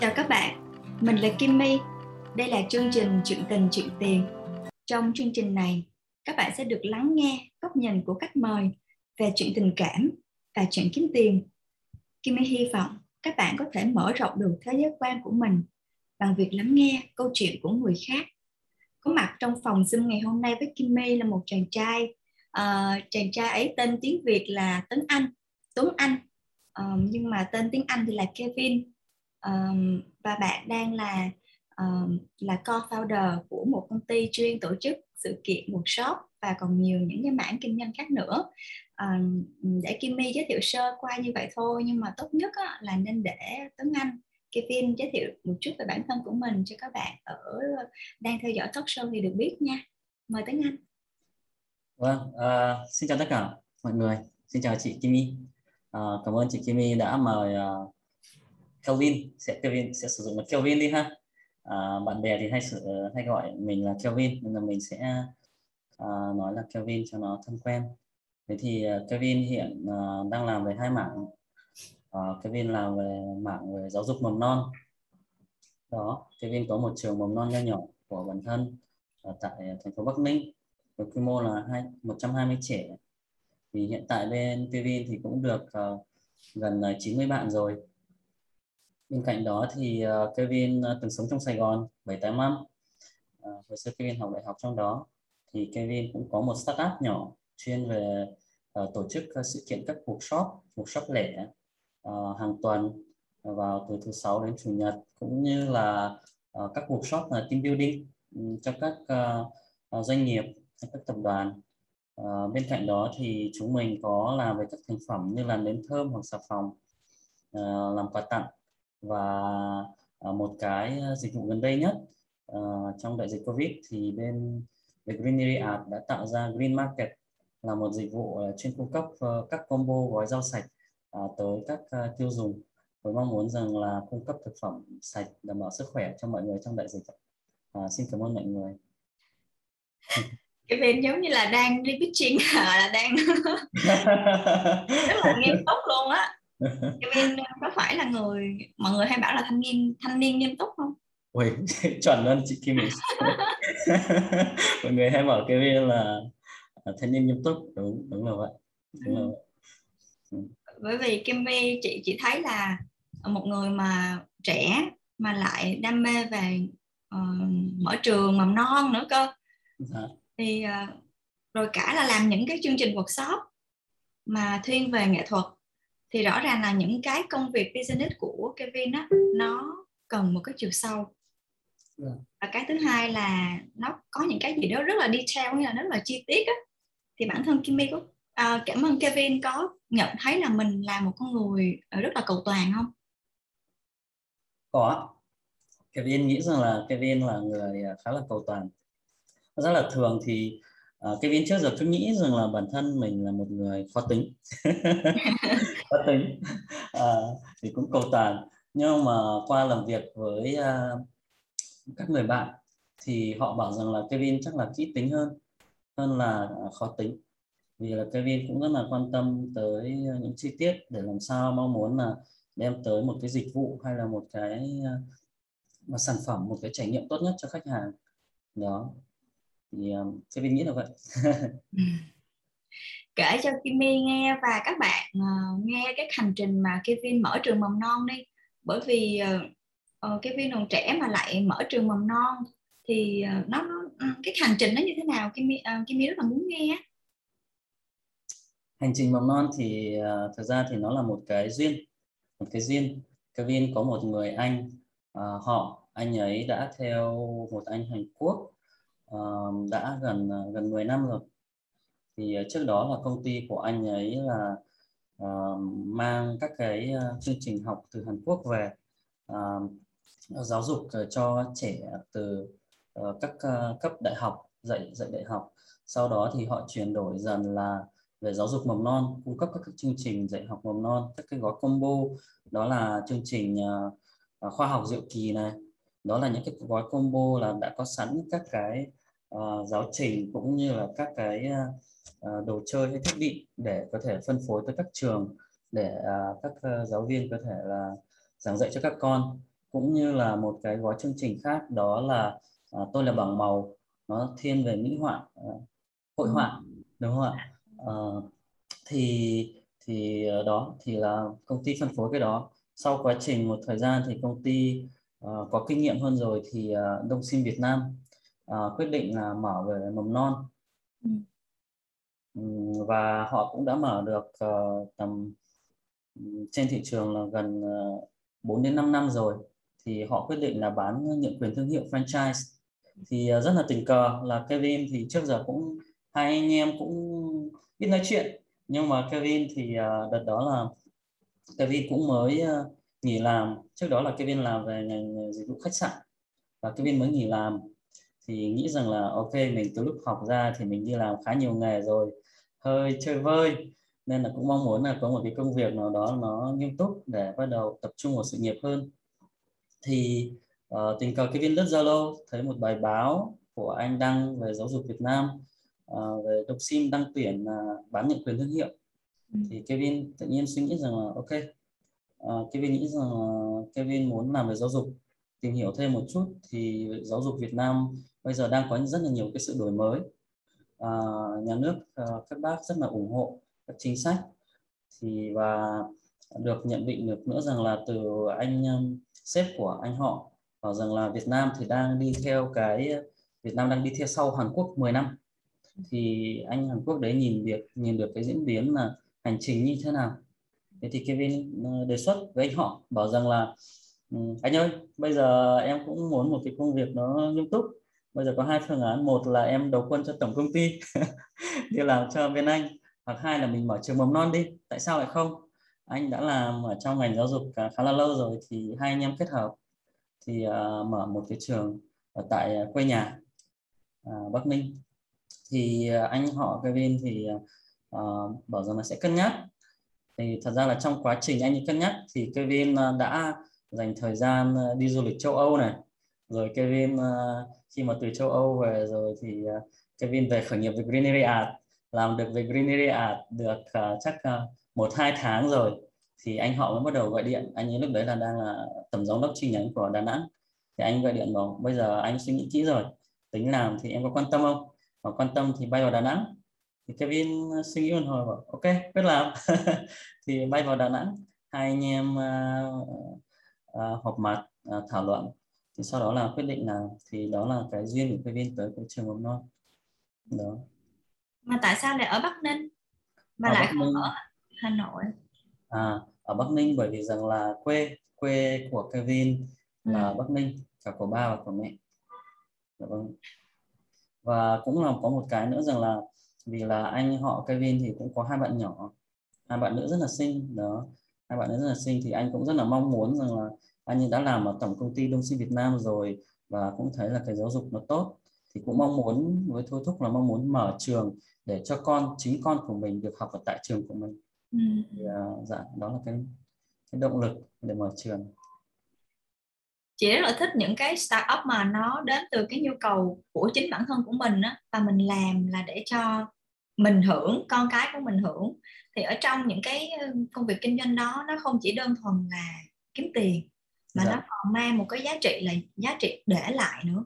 Chào các bạn, mình là Kim My. Đây là chương trình Chuyện tình chuyện tiền. Trong chương trình này, các bạn sẽ được lắng nghe góc nhìn của khách mời về chuyện tình cảm và chuyện kiếm tiền. Kim My hy vọng các bạn có thể mở rộng được thế giới quan của mình bằng việc lắng nghe câu chuyện của người khác. Có mặt trong phòng Zoom ngày hôm nay với Kim My là một chàng trai. Uh, chàng trai ấy tên tiếng Việt là tấn Anh, Tuấn Anh. Uh, nhưng mà tên tiếng Anh thì là Kevin um, và bạn đang là um, là co-founder của một công ty chuyên tổ chức sự kiện workshop và còn nhiều những cái mảng kinh doanh khác nữa. Um, để Kimmy giới thiệu sơ qua như vậy thôi nhưng mà tốt nhất á, là nên để Tuấn Anh Kevin giới thiệu một chút về bản thân của mình cho các bạn ở đang theo dõi talk show thì được biết nha. Mời Tuấn Anh. Vâng, uh, xin chào tất cả mọi người. Xin chào chị Kimmy Uh, ờ, cảm ơn chị Kimmy đã mời uh, Kelvin sẽ Kelvin sẽ sử dụng một Kelvin đi ha. À, bạn bè thì hay sử ờ, hay gọi mình là Kelvin nên là mình sẽ à, nói là Kelvin cho nó thân quen. Thế thì ờ, uh, Kevin hiện uh, đang làm về hai mảng. Uh, Kevin làm về mảng về giáo dục mầm non. Đó Kevin có một trường mầm non nho nhỏ của bản thân ở tại thành phố Bắc Ninh với quy mô là hai 120 trẻ. Thì hiện tại bên Kevin thì cũng được uh, gần 90 bạn rồi bên cạnh đó thì uh, Kevin uh, từng sống trong Sài Gòn 7 8 năm uh, hồi xưa Kevin học đại học trong đó thì Kevin cũng có một startup nhỏ chuyên về uh, tổ chức uh, sự kiện các workshop workshop lẻ uh, hàng tuần vào từ thứ sáu đến chủ nhật cũng như là uh, các workshop là team building um, cho các uh, uh, doanh nghiệp hay các tập đoàn. Uh, bên cạnh đó thì chúng mình có làm về các thành phẩm như là nến thơm hoặc xà phòng uh, làm quà tặng và uh, một cái dịch vụ gần đây nhất uh, trong đại dịch covid thì bên The Greenery Art đã tạo ra Green Market là một dịch vụ chuyên cung cấp uh, các combo gói rau sạch uh, tới các uh, tiêu dùng với mong muốn rằng là cung cấp thực phẩm sạch đảm bảo sức khỏe cho mọi người trong đại dịch. Uh, xin cảm ơn mọi người. cái bên giống như là đang đi pitching là đang rất là nghiêm túc luôn á Kevin có phải là người mọi người hay bảo là thanh niên thanh niên nghiêm túc không? Ui, chuẩn luôn chị Kim mọi người hay bảo Kevin là thanh niên nghiêm túc đúng đúng là vậy đúng là vậy ừ. bởi vì Kim My chị chị thấy là một người mà trẻ mà lại đam mê về uh, mở trường mầm non nữa cơ dạ. thì uh, rồi cả là làm những cái chương trình workshop mà thiên về nghệ thuật thì rõ ràng là những cái công việc business của Kevin á nó cần một cái chiều sâu yeah. Dạ. và cái thứ hai là nó có những cái gì đó rất là detail như là rất là chi tiết á thì bản thân Kimmy có à, cảm ơn Kevin có nhận thấy là mình là một con người rất là cầu toàn không? Có. Kevin nghĩ rằng là Kevin là người khá là cầu toàn. Rất là thường thì uh, Kevin trước giờ cứ nghĩ rằng là bản thân mình là một người khó tính bất tính. À, thì cũng cầu toàn. Nhưng mà qua làm việc với uh, các người bạn thì họ bảo rằng là Kevin chắc là kỹ tính hơn hơn là à, khó tính. Vì là Kevin cũng rất là quan tâm tới những chi tiết để làm sao mong muốn là đem tới một cái dịch vụ hay là một cái à, một sản phẩm một cái trải nghiệm tốt nhất cho khách hàng. Đó. Thì Kevin nghĩ là vậy. Ừ kể cho Kimmy nghe và các bạn uh, nghe cái hành trình mà Kevin mở trường mầm non đi. Bởi vì uh, Kevin còn trẻ mà lại mở trường mầm non. Thì uh, nó, nó ừ, cái hành trình nó như thế nào? Kimmy uh, Kimmy rất là muốn nghe hành trình mầm non thì uh, thật ra thì nó là một cái duyên một cái duyên. Kevin có một người anh uh, họ anh ấy đã theo một anh Hàn Quốc uh, đã gần gần 10 năm rồi thì ờ, trước đó là công ty của anh ấy là uh, mang các cái ờ, chương trình học từ Hàn Quốc về uh, giáo dục cho trẻ từ uh, các uh, cấp đại học dạy dạy đại học. Sau đó thì họ chuyển đổi dần là về giáo dục mầm non cung cấp các chương trình dạy học mầm non các cái gói combo. Đó là chương trình uh, khoa học diệu kỳ này. Đó là những cái gói combo là đã có sẵn các cái uh, giáo trình cũng như là các cái uh, đồ chơi hay thiết bị để có thể phân phối tới các trường để uh, các uh, giáo viên có thể là giảng dạy cho các con. Cũng như là một cái gói chương trình khác đó là à, tôi là bảng màu nó thiên về mỹ họa à, hội họa đúng không ạ? À, thì thì đó thì là công ty phân phối cái đó. Sau quá trình một thời gian thì công ty uh, có kinh nghiệm hơn rồi thì uh, Đông Sim Việt Nam uh, quyết định là mở về mầm non. Ừ. và họ cũng đã mở được uh, tầm trên thị trường là gần uh, 4 đến 5 năm rồi. Thì họ quyết định là bán nhượng quyền thương hiệu franchise. Thì uh, rất là tình cờ là Kevin thì trước giờ cũng hai anh em cũng biết nói chuyện. Nhưng mà Kevin thì uh, đợt đó là Kevin cũng mới uh, nghỉ làm. Trước đó là Kevin làm về ngành dịch vụ khách sạn. Và Kevin mới nghỉ làm thì nghĩ rằng là ok mình từ lúc học ra thì mình đi làm khá nhiều nghề rồi hơi chơi vơi. Nên là cũng mong muốn là có một cái công việc nào đó nó nghiêm túc để bắt đầu tập trung vào sự nghiệp hơn. Thì uh, tình cờ Kevin lướt Zalo thấy một bài báo của anh đăng về giáo dục Việt Nam uh, về độc sim đăng tuyển uh, bán nhận quyền thương hiệu. Ừ. thì Kevin tự nhiên suy nghĩ rằng là ok uh, Kevin nghĩ rằng là Kevin muốn làm về giáo dục tìm hiểu thêm một chút thì giáo dục Việt Nam bây giờ đang có rất là nhiều cái sự đổi mới. À, nhà nước à, các bác rất là ủng hộ các chính sách. Thì và được nhận định được nữa rằng là từ anh um, sếp của anh họ bảo rằng là Việt Nam thì đang đi theo cái Việt Nam đang đi theo sau Hàn Quốc 10 năm. Thì anh Hàn Quốc đấy nhìn việc nhìn được cái diễn biến là hành trình như thế nào? Thế thì Kevin ờ, đề xuất với anh họ bảo rằng là ừ, anh ơi bây giờ em cũng muốn một cái công việc nó nghiêm túc bây giờ có hai phương án. Một là em đầu quân cho tổng công ty đi làm cho bên anh hoặc hai là mình mở trường mầm non đi. Tại sao lại không? Anh đã làm ở trong ngành giáo dục khá là lâu rồi thì hai anh em kết hợp thì uh, mở một cái trường ở tại à, quê nhà uh, Bắc Ninh. Thì uh, anh họ Kevin thì uh, bảo rằng là sẽ cân nhắc. Thì thật ra là trong quá trình anh ấy cân nhắc thì Kevin đã dành thời gian đi du lịch châu Âu này rồi Kevin ờ, khi mà từ châu Âu về rồi thì ờ, Kevin về khởi nghiệp với Greenery Art. Làm được về Greenery Art được uh, chắc uh, một hai tháng rồi thì anh họ mới bắt đầu gọi điện. Anh ấy lúc đấy là đang là tổng giám đốc chi nhánh của Đà Nẵng. Thì anh gọi điện bảo bây giờ anh suy nghĩ kỹ rồi tính làm thì em có quan tâm không? Mà quan tâm thì bay vào Đà Nẵng. Thì Kevin suy nghĩ một hồi bảo ok quyết làm. Thì bay vào Đà Nẵng hai anh em uh, uh, họp mặt uh, thảo luận thì sau đó là quyết định làm thì đó là cái duyên của Kevin tới cái trường mầm non. Đó. Mà tại sao lại ở Bắc Ninh? Mà ở lại Bắc không Ninh. ở Hà Nội? À ở Bắc Ninh bởi vì rằng là quê quê của Kevin là ừ. Bắc Ninh cả của ba và của mẹ. Dạ vâng. Và cũng là có một cái nữa rằng là vì là anh họ Kevin thì cũng có hai bạn nhỏ. Hai bạn nữ rất là xinh đó. Hai bạn nữ rất là xinh thì anh cũng rất là mong muốn rằng là anh đã làm ở tổng công ty Đông Sinh Việt Nam rồi và cũng thấy là cái giáo dục nó tốt thì cũng mong muốn với thôi thúc là mong muốn mở trường để cho con chính con của mình được học ở tại trường của mình. Ừ. thì, uh, dạ đó là cái cái động lực để mở trường. Chị rất là thích những cái startup mà nó đến từ cái nhu cầu của chính bản thân của mình á và mình làm là để cho mình hưởng con cái của mình hưởng. Thì ở trong những cái công việc kinh doanh đó nó không chỉ đơn thuần là kiếm tiền mà dạ. nó còn mang một cái giá trị là giá trị để lại nữa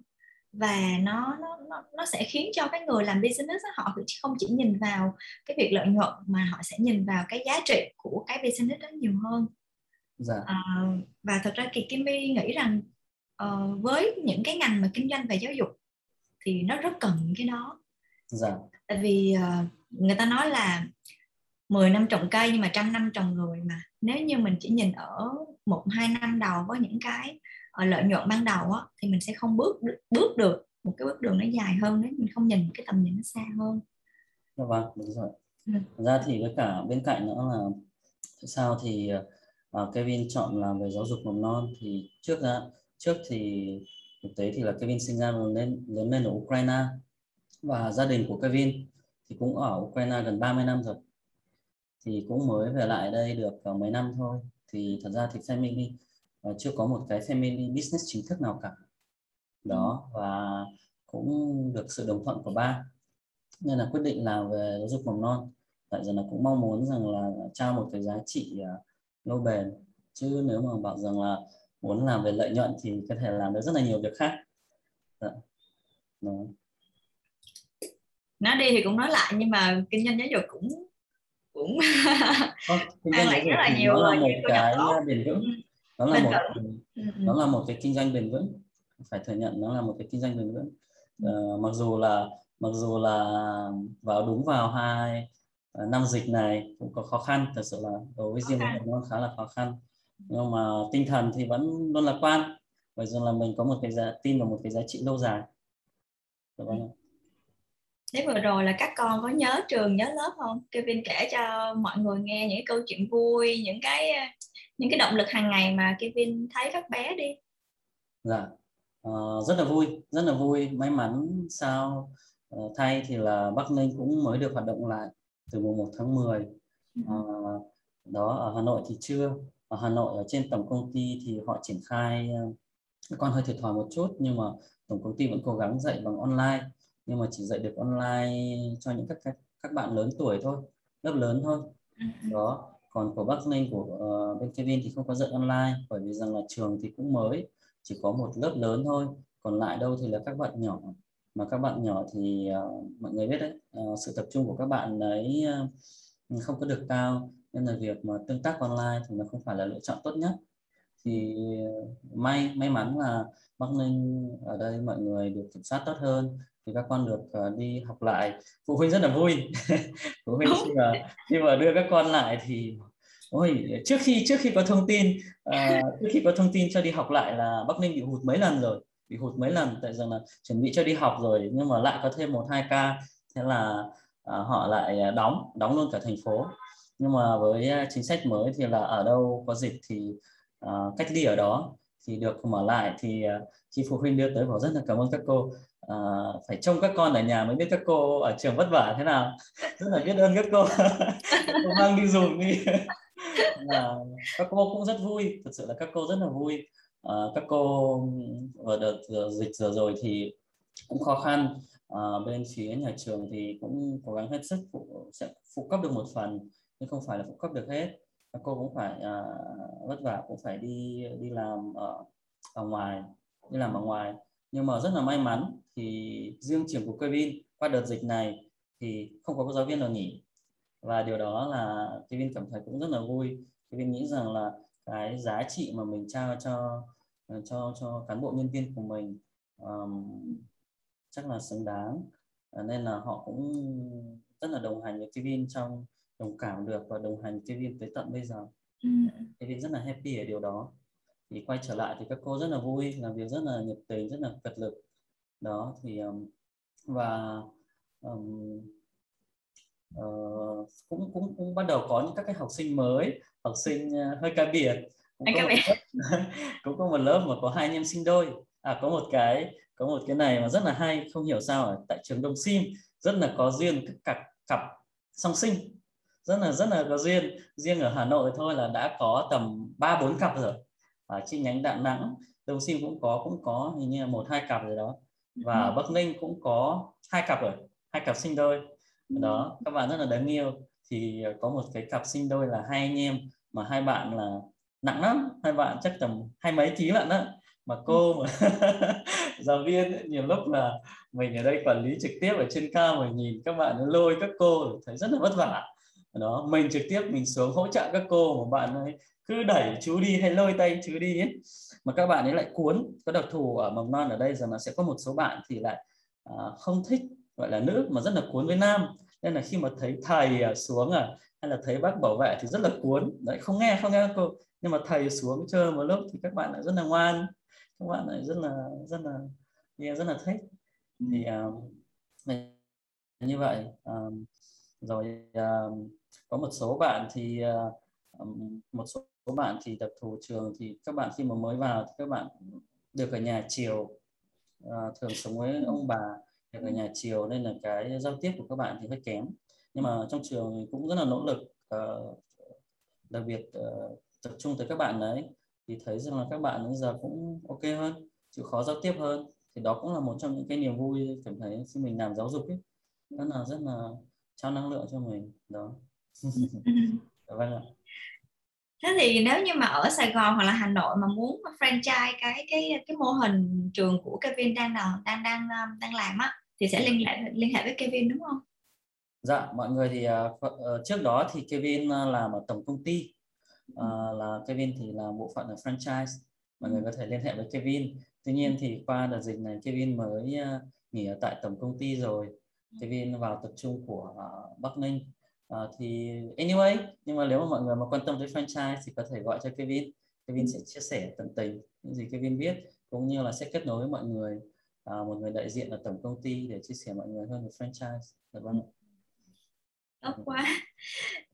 và nó nó nó, nó sẽ khiến cho cái người làm business họ không chỉ nhìn vào cái việc lợi nhuận mà họ sẽ nhìn vào cái giá trị của cái business đó nhiều hơn dạ. à, và thật ra kỳ Kim My nghĩ rằng uh, với những cái ngành mà kinh doanh về giáo dục thì nó rất cần những cái đó dạ. tại vì uh, người ta nói là 10 năm trồng cây nhưng mà trăm năm trồng người mà nếu như mình chỉ nhìn ở một hai năm đầu với những cái uh, lợi nhuận ban đầu á, thì mình sẽ không bước bước được một cái bước đường nó dài hơn nếu mình không nhìn cái tầm nhìn nó xa hơn. Dạ vâng đúng rồi. Ừ. ra thì với cả bên cạnh nữa là sao thì uh, Kevin chọn làm về giáo dục mầm non thì trước ra trước thì thực tế thì là Kevin sinh ra lớn lên lớn lên ở Ukraine và gia đình của Kevin thì cũng ở Ukraine gần 30 năm rồi. Thì cũng mới về lại đây được mấy năm thôi thì thật ra thì family uh, chưa có một cái family business chính thức nào cả. Đó và cũng được sự đồng thuận của ba. Nên là quyết định làm về giáo dục mầm non. Tại giờ là cũng mong muốn rằng là trao một cái giá trị uh, lâu bền. Chứ nếu mà bảo rằng là muốn làm về lợi nhuận thì có thể làm được rất là nhiều việc khác. Đó. Đó. nói đi thì cũng nói lại nhưng mà kinh doanh giáo dục cũng cũng kinh doanh giáo dục rất là nhiều nó là một cái bền vững. Ừ, nó là một vững. ừ, ừ. nó là một cái kinh doanh bền vững. Phải thừa nhận nó là một cái kinh doanh bền vững. Ờ, mặc dù là mặc dù là vào đúng vào hai ờ, năm dịch này cũng có khó khăn thật sự là đối với riêng mình nó khá là khó khăn. Nhưng mà tinh thần thì vẫn luôn lạc quan. Bởi vì là mình có một cái giá, tin vào một cái giá trị lâu dài. Vâng ạ. Thế vừa rồi là các con có nhớ trường nhớ lớp không? Kevin kể cho mọi người nghe những cái câu chuyện vui, những cái những cái động lực hàng ngày mà Kevin thấy các bé đi. Dạ, Ờ, rất là vui, rất là vui. May mắn sao ờ, thay thì là Bắc Ninh cũng mới được hoạt động lại từ mùng 1 tháng 10. Ờ, đó ở Hà Nội thì chưa. Ở Hà Nội ở trên tổng công ty thì họ triển khai ờ, con hơi thiệt thòi một chút nhưng mà tổng công ty vẫn cố gắng dạy bằng online nhưng mà chỉ dạy được online cho những các các, các bạn lớn tuổi thôi, lớp lớn thôi. Đó còn của Bắc Ninh của uh, bên Kevin thì không có dạy online bởi vì rằng là trường thì cũng mới chỉ có một lớp lớn thôi. Còn lại đâu thì là các bạn nhỏ. Mà các bạn nhỏ thì uh, mọi người biết đấy uh, sự tập trung của các bạn ấy uh, không có được cao. Nên là việc mà tương tác online thì nó không phải là lựa chọn tốt nhất. Thì may may mắn là Bắc Ninh ở đây mọi người được kiểm soát tốt hơn thì các con được uh, đi học lại. Phụ huynh rất là vui. Phụ huynh khi mà khi mà đưa các con lại thì ôi trước khi trước khi có thông tin uh, trước khi có thông tin cho đi học lại là Bắc Ninh bị hụt mấy lần rồi? Bị hụt mấy lần? Tại rằng là chuẩn bị cho đi học rồi nhưng mà lại có thêm một hai ca. Thế là uh, họ lại đóng đóng luôn cả thành phố. Nhưng mà với chính sách mới thì là ở đâu có dịch thì uh, cách ly ở đó. Thì được mở lại thì uh, khi phụ huynh đưa tới bảo rất là cảm ơn các cô à, phải trông các con ở nhà mới biết các cô ở trường vất vả thế nào. Rất là biết ơn các cô. Cô mang đi dùng đi. À, các cô cũng rất vui. Thật sự là các cô rất là vui. À, các cô ở đợt dịch giờ rồi thì cũng khó khăn. À, bên phía nhà trường thì cũng cố gắng hết sức phụ, sẽ phụ cấp được một phần nhưng không phải là phụ cấp được hết. Các cô cũng phải à, vất vả cũng phải đi đi làm ở ở ngoài đi làm ở ngoài. Nhưng mà rất là may mắn thì riêng trường của Kevin qua đợt dịch này thì không có giáo viên nào nghỉ. Và điều đó là Kevin cảm thấy cũng rất là vui. Kevin nghĩ rằng là cái giá trị mà mình trao cho cho cho cán bộ nhân viên của mình um, chắc là xứng đáng. Nên là họ cũng rất là đồng hành với Kevin trong đồng cảm được và đồng hành Kevin tới tận bây giờ. Ừ. Kevin rất là happy ở điều đó. Thì quay trở lại thì các cô rất là vui làm việc rất là nhiệt tình rất là cật lực đó thì um, và um, uh, cũng cũng cũng bắt đầu có những các cái học sinh mới học sinh uh, hơi cá biệt. Cũng có, một lớp, cũng có một lớp mà có hai anh em sinh đôi. À có một cái có một cái này mà rất là hay không hiểu sao ở tại trường Đông Sim rất là có duyên các cặp cặp song sinh. Rất là rất là có duyên. Riêng ở Hà Nội thôi là đã có tầm ba bốn cặp rồi. Ở chi nhánh Đà Nẵng Đông Sim cũng có cũng có hình như một hai cặp rồi đó và ở Bắc Ninh cũng có hai cặp rồi hai cặp sinh đôi. Đó các bạn rất là đáng yêu. Thì có một cái cặp sinh đôi là hai anh em mà hai bạn là nặng lắm. Hai bạn chắc tầm hai mấy ký lận đó. Mà cô mà giáo viên nhiều lúc là mình ở đây quản lý trực tiếp ở trên cao mà nhìn các bạn lôi các cô thấy rất là vất vả. Đó mình trực tiếp mình xuống hỗ trợ các cô mà bạn ấy cứ đẩy chú đi hay lôi tay chú đi ấy mà các bạn ấy lại cuốn có đặc thù ở mầm non ở đây rằng là sẽ có một số bạn thì lại à, không thích gọi là nữ mà rất là cuốn với nam. Nên là khi mà thấy thầy xuống à hay là thấy bác bảo vệ thì rất là cuốn. Đấy không nghe không nghe cô. Nhưng mà thầy xuống chơi một lúc thì các bạn lại rất là ngoan. Các bạn lại rất là rất là nghe rất là thích. Thì uh, như vậy. Um, rồi uh, có một số bạn thì uh, một số bạn thì đặc thù trường thì các bạn khi mà mới vào thì các bạn được ở nhà chiều. Uh, thường sống với ông bà được ở nhà chiều nên là cái giao tiếp của các bạn thì hơi kém. Nhưng mà trong trường cũng rất là nỗ lực uh, đặc biệt uh, tập trung tới các bạn đấy. Thì thấy rằng là các bạn bây giờ cũng ok hơn chịu khó giao tiếp hơn. Thì đó cũng là một trong những cái niềm vui cảm thấy khi mình làm giáo dục ấy. Rất là rất là trao năng lượng cho mình đó. Vâng ạ thế thì nếu như mà ở Sài Gòn hoặc là Hà Nội mà muốn franchise cái cái cái mô hình trường của Kevin đang nào đang đang um, đang làm á thì sẽ liên hệ liên hệ với Kevin đúng không? Dạ, mọi người thì uh, trước đó thì Kevin làm ở tổng công ty uh, là Kevin thì là bộ phận ở franchise. Mọi người có thể liên hệ với Kevin. Tuy nhiên thì qua đợt dịch này Kevin mới uh, nghỉ ở tại tổng công ty rồi. Kevin vào tập trung của uh, Bắc Ninh uh, thì anyway nhưng mà nếu mà mọi người mà quan tâm tới franchise thì có thể gọi cho Kevin. Kevin sẽ chia sẻ tận tình những gì Kevin biết cũng như là sẽ kết nối với mọi người uh, một người đại diện ở tổng công ty để chia sẻ mọi người hơn về franchise. Được không? tốt quá.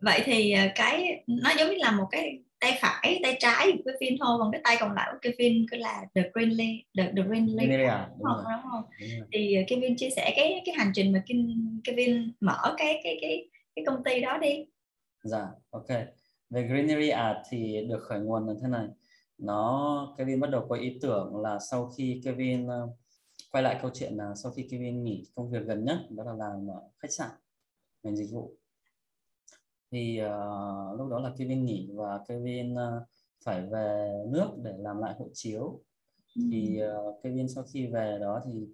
Vậy thì cái nó giống như là một cái tay phải tay trái của Kevin thôi còn cái tay còn lại của Kevin cứ là the greenly the, the greenly Greenly à? đúng, không, đúng không thì Kevin chia sẻ cái cái hành trình mà Kevin mở cái cái cái cái công ty đó đi. Dạ ok. Về Greenery Art thì được khởi nguồn là thế này. Nó Kevin bắt đầu có ý tưởng là sau khi Kevin uh, quay lại câu chuyện là sau khi Kevin nghỉ công việc gần nhất đó là làm ở khách sạn ngành dịch vụ. Thì uh, lúc đó là Kevin nghỉ và Kevin uh, phải về nước để làm lại hộ chiếu. Thì uh, Kevin sau khi về đó thì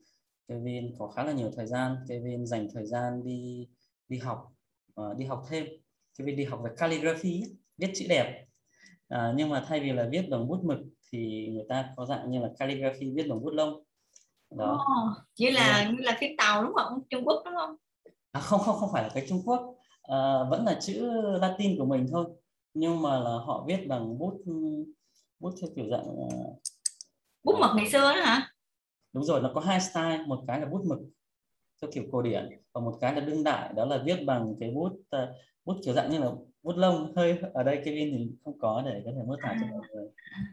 Kevin có khá là nhiều thời gian. Kevin dành thời gian đi đi học uh, đi học thêm. Kevin đi học về calligraphy viết chữ đẹp. Uh, nhưng mà thay vì là viết bằng bút mực thì người ta có dạng như là calligraphy viết bằng bút lông. Đó. Oh, như là yeah. như là phim tàu đúng không? Trung Quốc đúng không? À, không không không phải là cái Trung Quốc. À, vẫn là chữ Latin của mình thôi. Nhưng mà là họ viết bằng bút bút theo kiểu dạng bút mực ngày xưa đó hả? Đúng rồi nó có hai style. Một cái là bút mực theo kiểu cổ điển. Và một cái là đương đại đó là viết bằng cái bút uh, bút kiểu dạng như là bút lông. Hơi ở đây Kevin thì không có để có thể mô tả cho mọi người.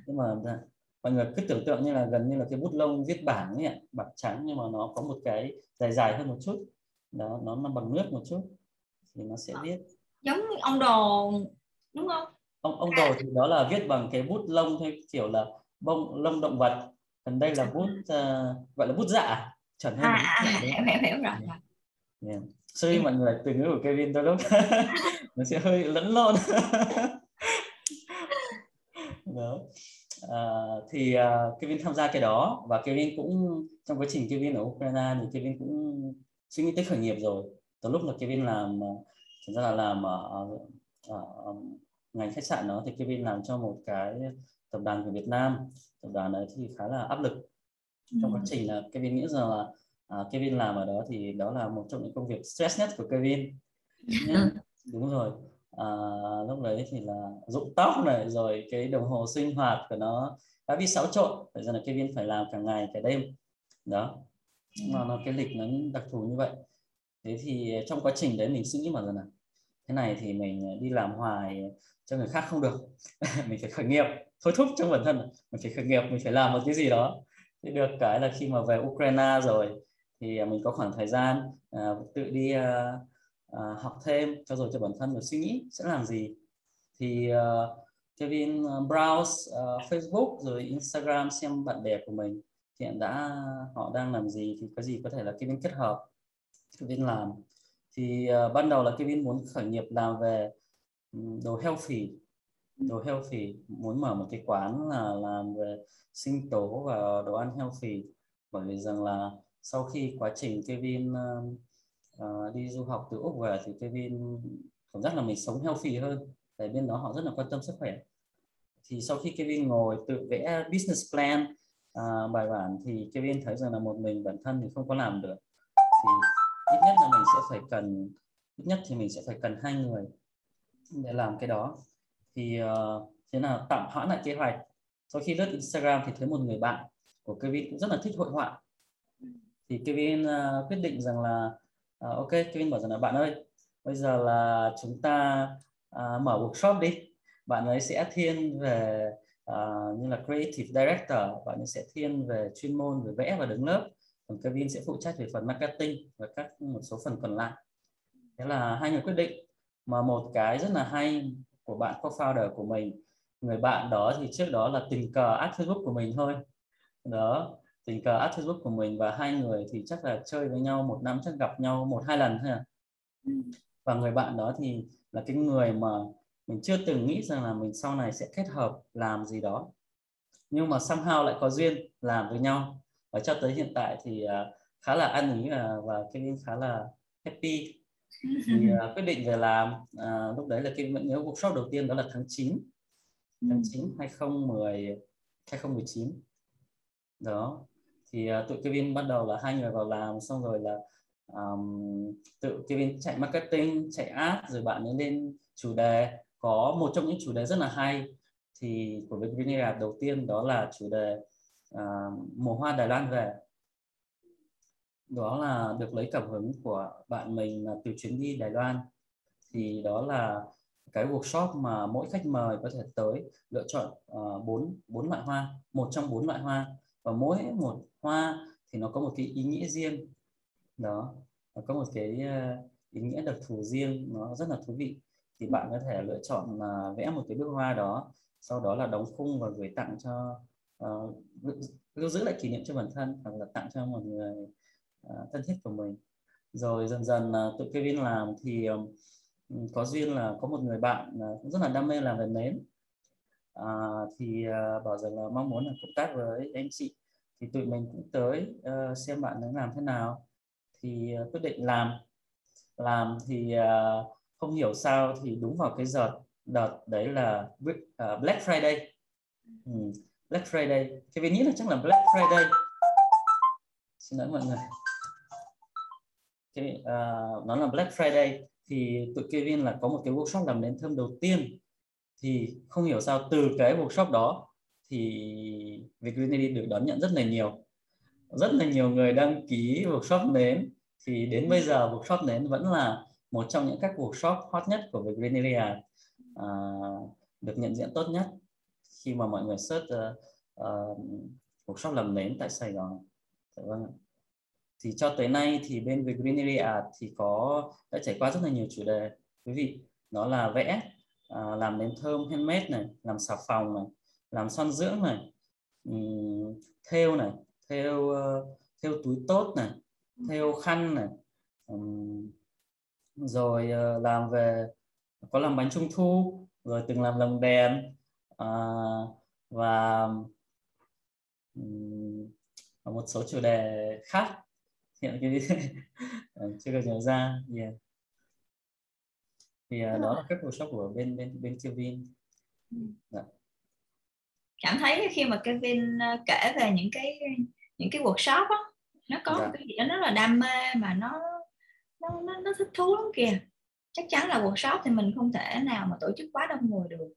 Nhưng mà dạ, mọi người cứ tưởng tượng như là gần như là cái bút lông viết bảng ấy ạ bảng trắng nhưng mà nó có một cái dài dài hơn một chút. Đó nó nằm bằng nước một chút thì nó sẽ viết. Giống ông đồ đúng không? Ông ông đồ thì đó là viết bằng cái bút lông theo kiểu là bông lông động vật. Còn đây là bút uh, gọi là bút dạ chuẩn hơn à, à, à, hiểu hiểu hiểu rồi. Yeah. yeah. sorry mọi người từ ngữ của Kevin đôi lúc nó sẽ hơi lẫn lộn. Đó. À, thì uh, Kevin tham gia cái đó và Kevin cũng trong quá trình Kevin ở Ukraine thì Kevin cũng suy nghĩ tới khởi nghiệp rồi. Từ lúc là Kevin làm thực ra là làm ở, ở, ở ngành khách sạn đó thì Kevin làm cho một cái tập đoàn của Việt Nam. Tập đoàn đấy thì khá là áp lực trong quá ừ. trình là Kevin nghĩ rằng là uh, Kevin làm ở đó thì đó là một trong những công việc stress nhất của Kevin. Ừ. đúng rồi. À, lúc đấy thì là rụng tóc này rồi cái đồng hồ sinh hoạt của nó đã bị xáo trộn. Tại ra là Kevin phải làm cả ngày cả đêm. Đó. Mà nó cái lịch nó đặc thù như vậy. Thế thì trong quá trình đấy mình suy nghĩ mà rằng là thế này thì mình đi làm hoài cho người khác không được. Mình phải khởi nghiệp. Thôi thúc trong bản thân mình phải khởi nghiệp mình phải làm một cái gì đó thì được cái là khi mà về Ukraine rồi thì à, mình có khoảng thời gian uh, tự đi uh, uh, học thêm cho rồi cho bản thân và suy nghĩ sẽ làm gì. Thì uh, Kevin browse uh, Facebook rồi Instagram xem bạn bè của mình hiện đã họ đang làm gì thì có gì có thể là Kevin kết hợp Kevin làm. Thì uh, ban đầu là Kevin muốn khởi nghiệp làm về đồ healthy đồ healthy muốn mở một cái quán là làm về sinh tố và đồ ăn healthy. Bởi vì rằng là sau khi quá trình Kevin uh, uh, đi du học từ úc về thì Kevin cảm giác là mình sống healthy hơn. Tại bên đó họ rất là quan tâm sức khỏe. Thì sau khi Kevin ngồi tự vẽ business plan uh, bài bản thì Kevin thấy rằng là một mình bản thân thì không có làm được. Thì ít nhất là mình sẽ phải cần ít nhất thì mình sẽ phải cần hai người để làm cái đó thì uh, thế là tạm hoãn lại kế hoạch. Sau khi lướt Instagram thì thấy một người bạn của Kevin cũng rất là thích hội họa. Thì Kevin uh, quyết định rằng là uh, ok Kevin bảo rằng là bạn ơi bây giờ là chúng ta uh, mở workshop đi. Bạn ấy sẽ thiên về uh, như là creative director bạn ấy sẽ thiên về chuyên môn về vẽ và đứng lớp. Còn Kevin sẽ phụ trách về phần marketing và các một số phần còn lại. Thế là hai người quyết định. Mà một cái rất là hay của bạn co-founder của mình. Người bạn đó thì trước đó là tình cờ add Facebook của mình thôi. Đó tình cờ add Facebook của mình và hai người thì chắc là chơi với nhau một năm chắc gặp nhau một hai lần thôi à. Ừ. và người bạn đó thì là cái người mà mình chưa từng nghĩ rằng là mình sau này sẽ kết hợp làm gì đó. Nhưng mà somehow lại có duyên làm với nhau. Và cho tới hiện tại thì uh, khá là ăn ý và, và Kevin khá là happy thì uh, quyết định về làm uh, lúc đấy là Kevin vẫn nhớ workshop đầu tiên đó là tháng 9 tháng 9 2010 2019 đó. Thì uh, tụi Kevin bắt đầu là hai người vào làm xong rồi là um, tự Kevin chạy marketing chạy ad rồi bạn ấy lên chủ đề. Có một trong những chủ đề rất là hay thì của Virginia đầu tiên đó là chủ đề uh, mùa hoa Đài Loan về đó là được lấy cảm hứng của bạn mình là từ chuyến đi Đài Loan. Thì đó là cái workshop mà mỗi khách mời có thể tới lựa chọn à, bốn uh, bốn loại hoa một trong bốn loại hoa. Và mỗi một hoa thì nó có một cái ý nghĩa riêng. Đó nó có một cái à, ý nghĩa đặc thù riêng nó rất là thú vị. Thì bạn có thể lựa chọn uh, vẽ một cái bức hoa đó sau đó là đóng khung và gửi tặng cho uh, lưu giữ lại kỷ niệm cho bản thân hoặc là tặng cho một người uh, À, thân thiết của mình. Rồi dần dần à, tự Kevin làm thì có duyên là có một người bạn à, cũng rất là đam mê làm về nến. À, thì bảo rằng là mong muốn là cộng tác với anh chị. Thì tụi mình cũng tới uh, xem bạn ấy làm thế nào. Thì uh, quyết định làm. Làm thì uh, không hiểu sao thì đúng vào cái giờ đợt đấy là uh, Black Friday. Ừ, Black Friday. Thì vì nghĩ là chắc là Black Friday. Xin lỗi mọi người cái uh, ờ, nó là Black Friday thì tụi Kevin là có một cái workshop làm nến thơm đầu tiên thì không hiểu sao từ cái workshop đó thì Vietgreenity được đón nhận rất là nhiều rất là nhiều người đăng ký workshop nến thì đến bây giờ workshop nến vẫn là một trong những các workshop hot nhất của Vietgreenity à. à, được nhận diện tốt nhất khi mà mọi người search uh, uh, workshop làm nến tại Sài Gòn. Dạ vâng. Thì cho tới nay thì bên về Greenery Art thì có đã trải qua rất là nhiều chủ đề quý vị. Đó là vẽ, à, làm nến thơm handmade này, làm xà phòng này, làm son dưỡng này, um, thêu này, thêu uh, thêu túi tốt này, thêu khăn này, um, rồi uh, làm về có làm bánh trung thu rồi từng làm lồng đèn uh, và um, một số chủ đề khác hiện cái chưa được nhớ ra yeah. thì uh, đó là các workshop của bên bên bên Kevin ừ. dạ. cảm thấy khi mà Kevin kể về những cái những cái workshop á nó có dạ. cái gì đó rất là đam mê mà nó nó nó, nó thích thú lắm kìa chắc chắn là workshop thì mình không thể nào mà tổ chức quá đông người được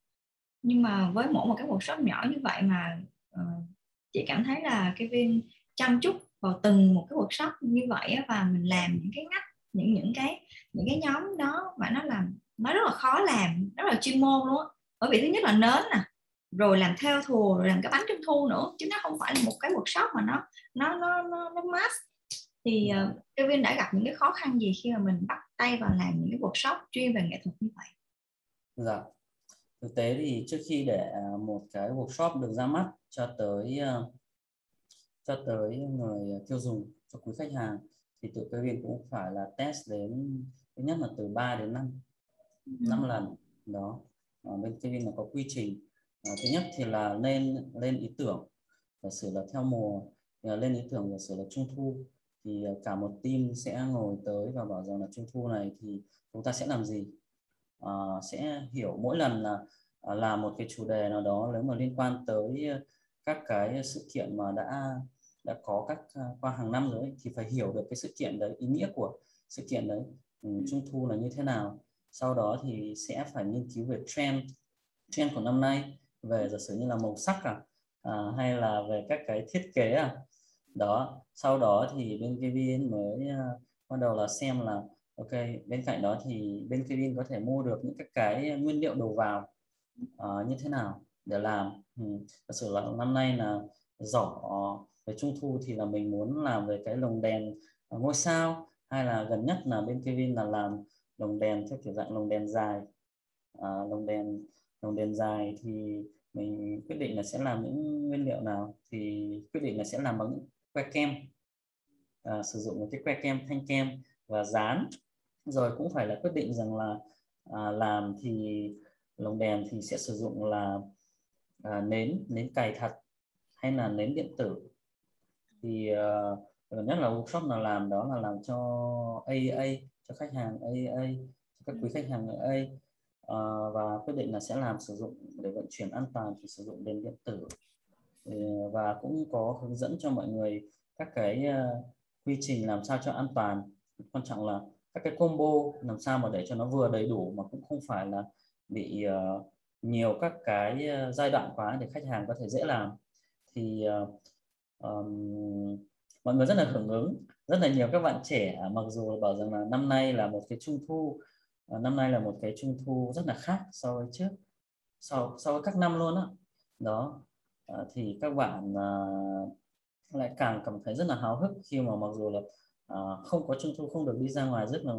nhưng mà với mỗi một cái workshop nhỏ như vậy mà uh, chị cảm thấy là Kevin chăm chút vào từng một cái workshop như vậy và mình làm những cái ngách những những cái những cái nhóm đó mà nó làm nó rất là khó làm rất là chuyên môn luôn bởi vì thứ nhất là nến nè rồi làm theo thùa rồi làm cái bánh trung thu nữa chứ nó không phải là một cái workshop mà nó nó nó nó, nó mass thì uh, Kevin đã gặp những cái khó khăn gì khi mà mình bắt tay vào làm những cái workshop chuyên về nghệ thuật như vậy? Dạ. Thực tế thì trước khi để à, một cái workshop được ra mắt cho tới uh, cho tới người tiêu dùng cho quý khách hàng thì tụi Kevin cũng phải là test đến thứ nhất là từ 3 đến 5 ừ. 5 lần đó. Ở bên Kevin là có quy trình. À, thứ nhất thì là lên lên ý tưởng và sửa là theo mùa là lên ý tưởng và sửa là trung thu thì ờ, cả một team sẽ ngồi tới và bảo rằng là trung thu này thì chúng ta sẽ làm gì? À, sẽ hiểu mỗi lần là à, làm một cái chủ đề nào đó nếu mà liên quan tới các cái sự kiện mà đã đã có các qua hàng năm rồi thì phải hiểu được cái sự kiện đấy ý nghĩa của sự kiện đấy ừ, trung thu là như thế nào. Sau đó thì sẽ phải nghiên cứu về trend trend của năm nay về giả sử như là màu sắc à, à hay là về các cái thiết kế à. Đó sau đó thì bên Kevin mới uh, bắt đầu là xem là ok bên cạnh đó thì bên Kevin có thể mua được những cái cái nguyên liệu đầu vào uh, như thế nào để làm. Ừ. thật sự là năm nay là giỏ về trung thu thì là mình muốn làm về cái lồng đèn à, ngôi sao hay là gần nhất là bên Kevin là làm lồng đèn theo kiểu dạng lồng đèn dài. À, lồng đèn lồng đèn dài thì mình quyết định là sẽ làm những nguyên liệu nào thì quyết định là sẽ làm bằng que kem. À, sử dụng một cái que kem thanh kem và dán. Rồi cũng phải là quyết định rằng là à, làm thì lồng đèn thì sẽ sử dụng là à, nến nến cày thật hay là nến điện tử thì uh, nhất là workshop nào làm đó là làm cho AA cho khách hàng AA cho các quý khách hàng AA uh, và quyết định là sẽ làm sử dụng để vận chuyển an toàn thì sử dụng đèn điện tử. Và cũng có hướng dẫn cho mọi người các cái uh, quy trình làm sao cho an toàn. Quan trọng là các cái combo làm sao mà để cho nó vừa đầy đủ mà cũng không phải là bị uh, nhiều các cái uh, giai đoạn quá để khách hàng có thể dễ làm. Thì uh, um, mọi người rất là hưởng ứng rất là nhiều các bạn trẻ à, mặc dù bảo rằng là năm nay là một cái trung thu à, năm nay là một cái trung thu rất là khác so với trước so so với các năm luôn á đó, đó. Thì các bạn lại càng cảm thấy rất là háo hức khi mà mặc dù là không có trung thu không được đi ra ngoài rất là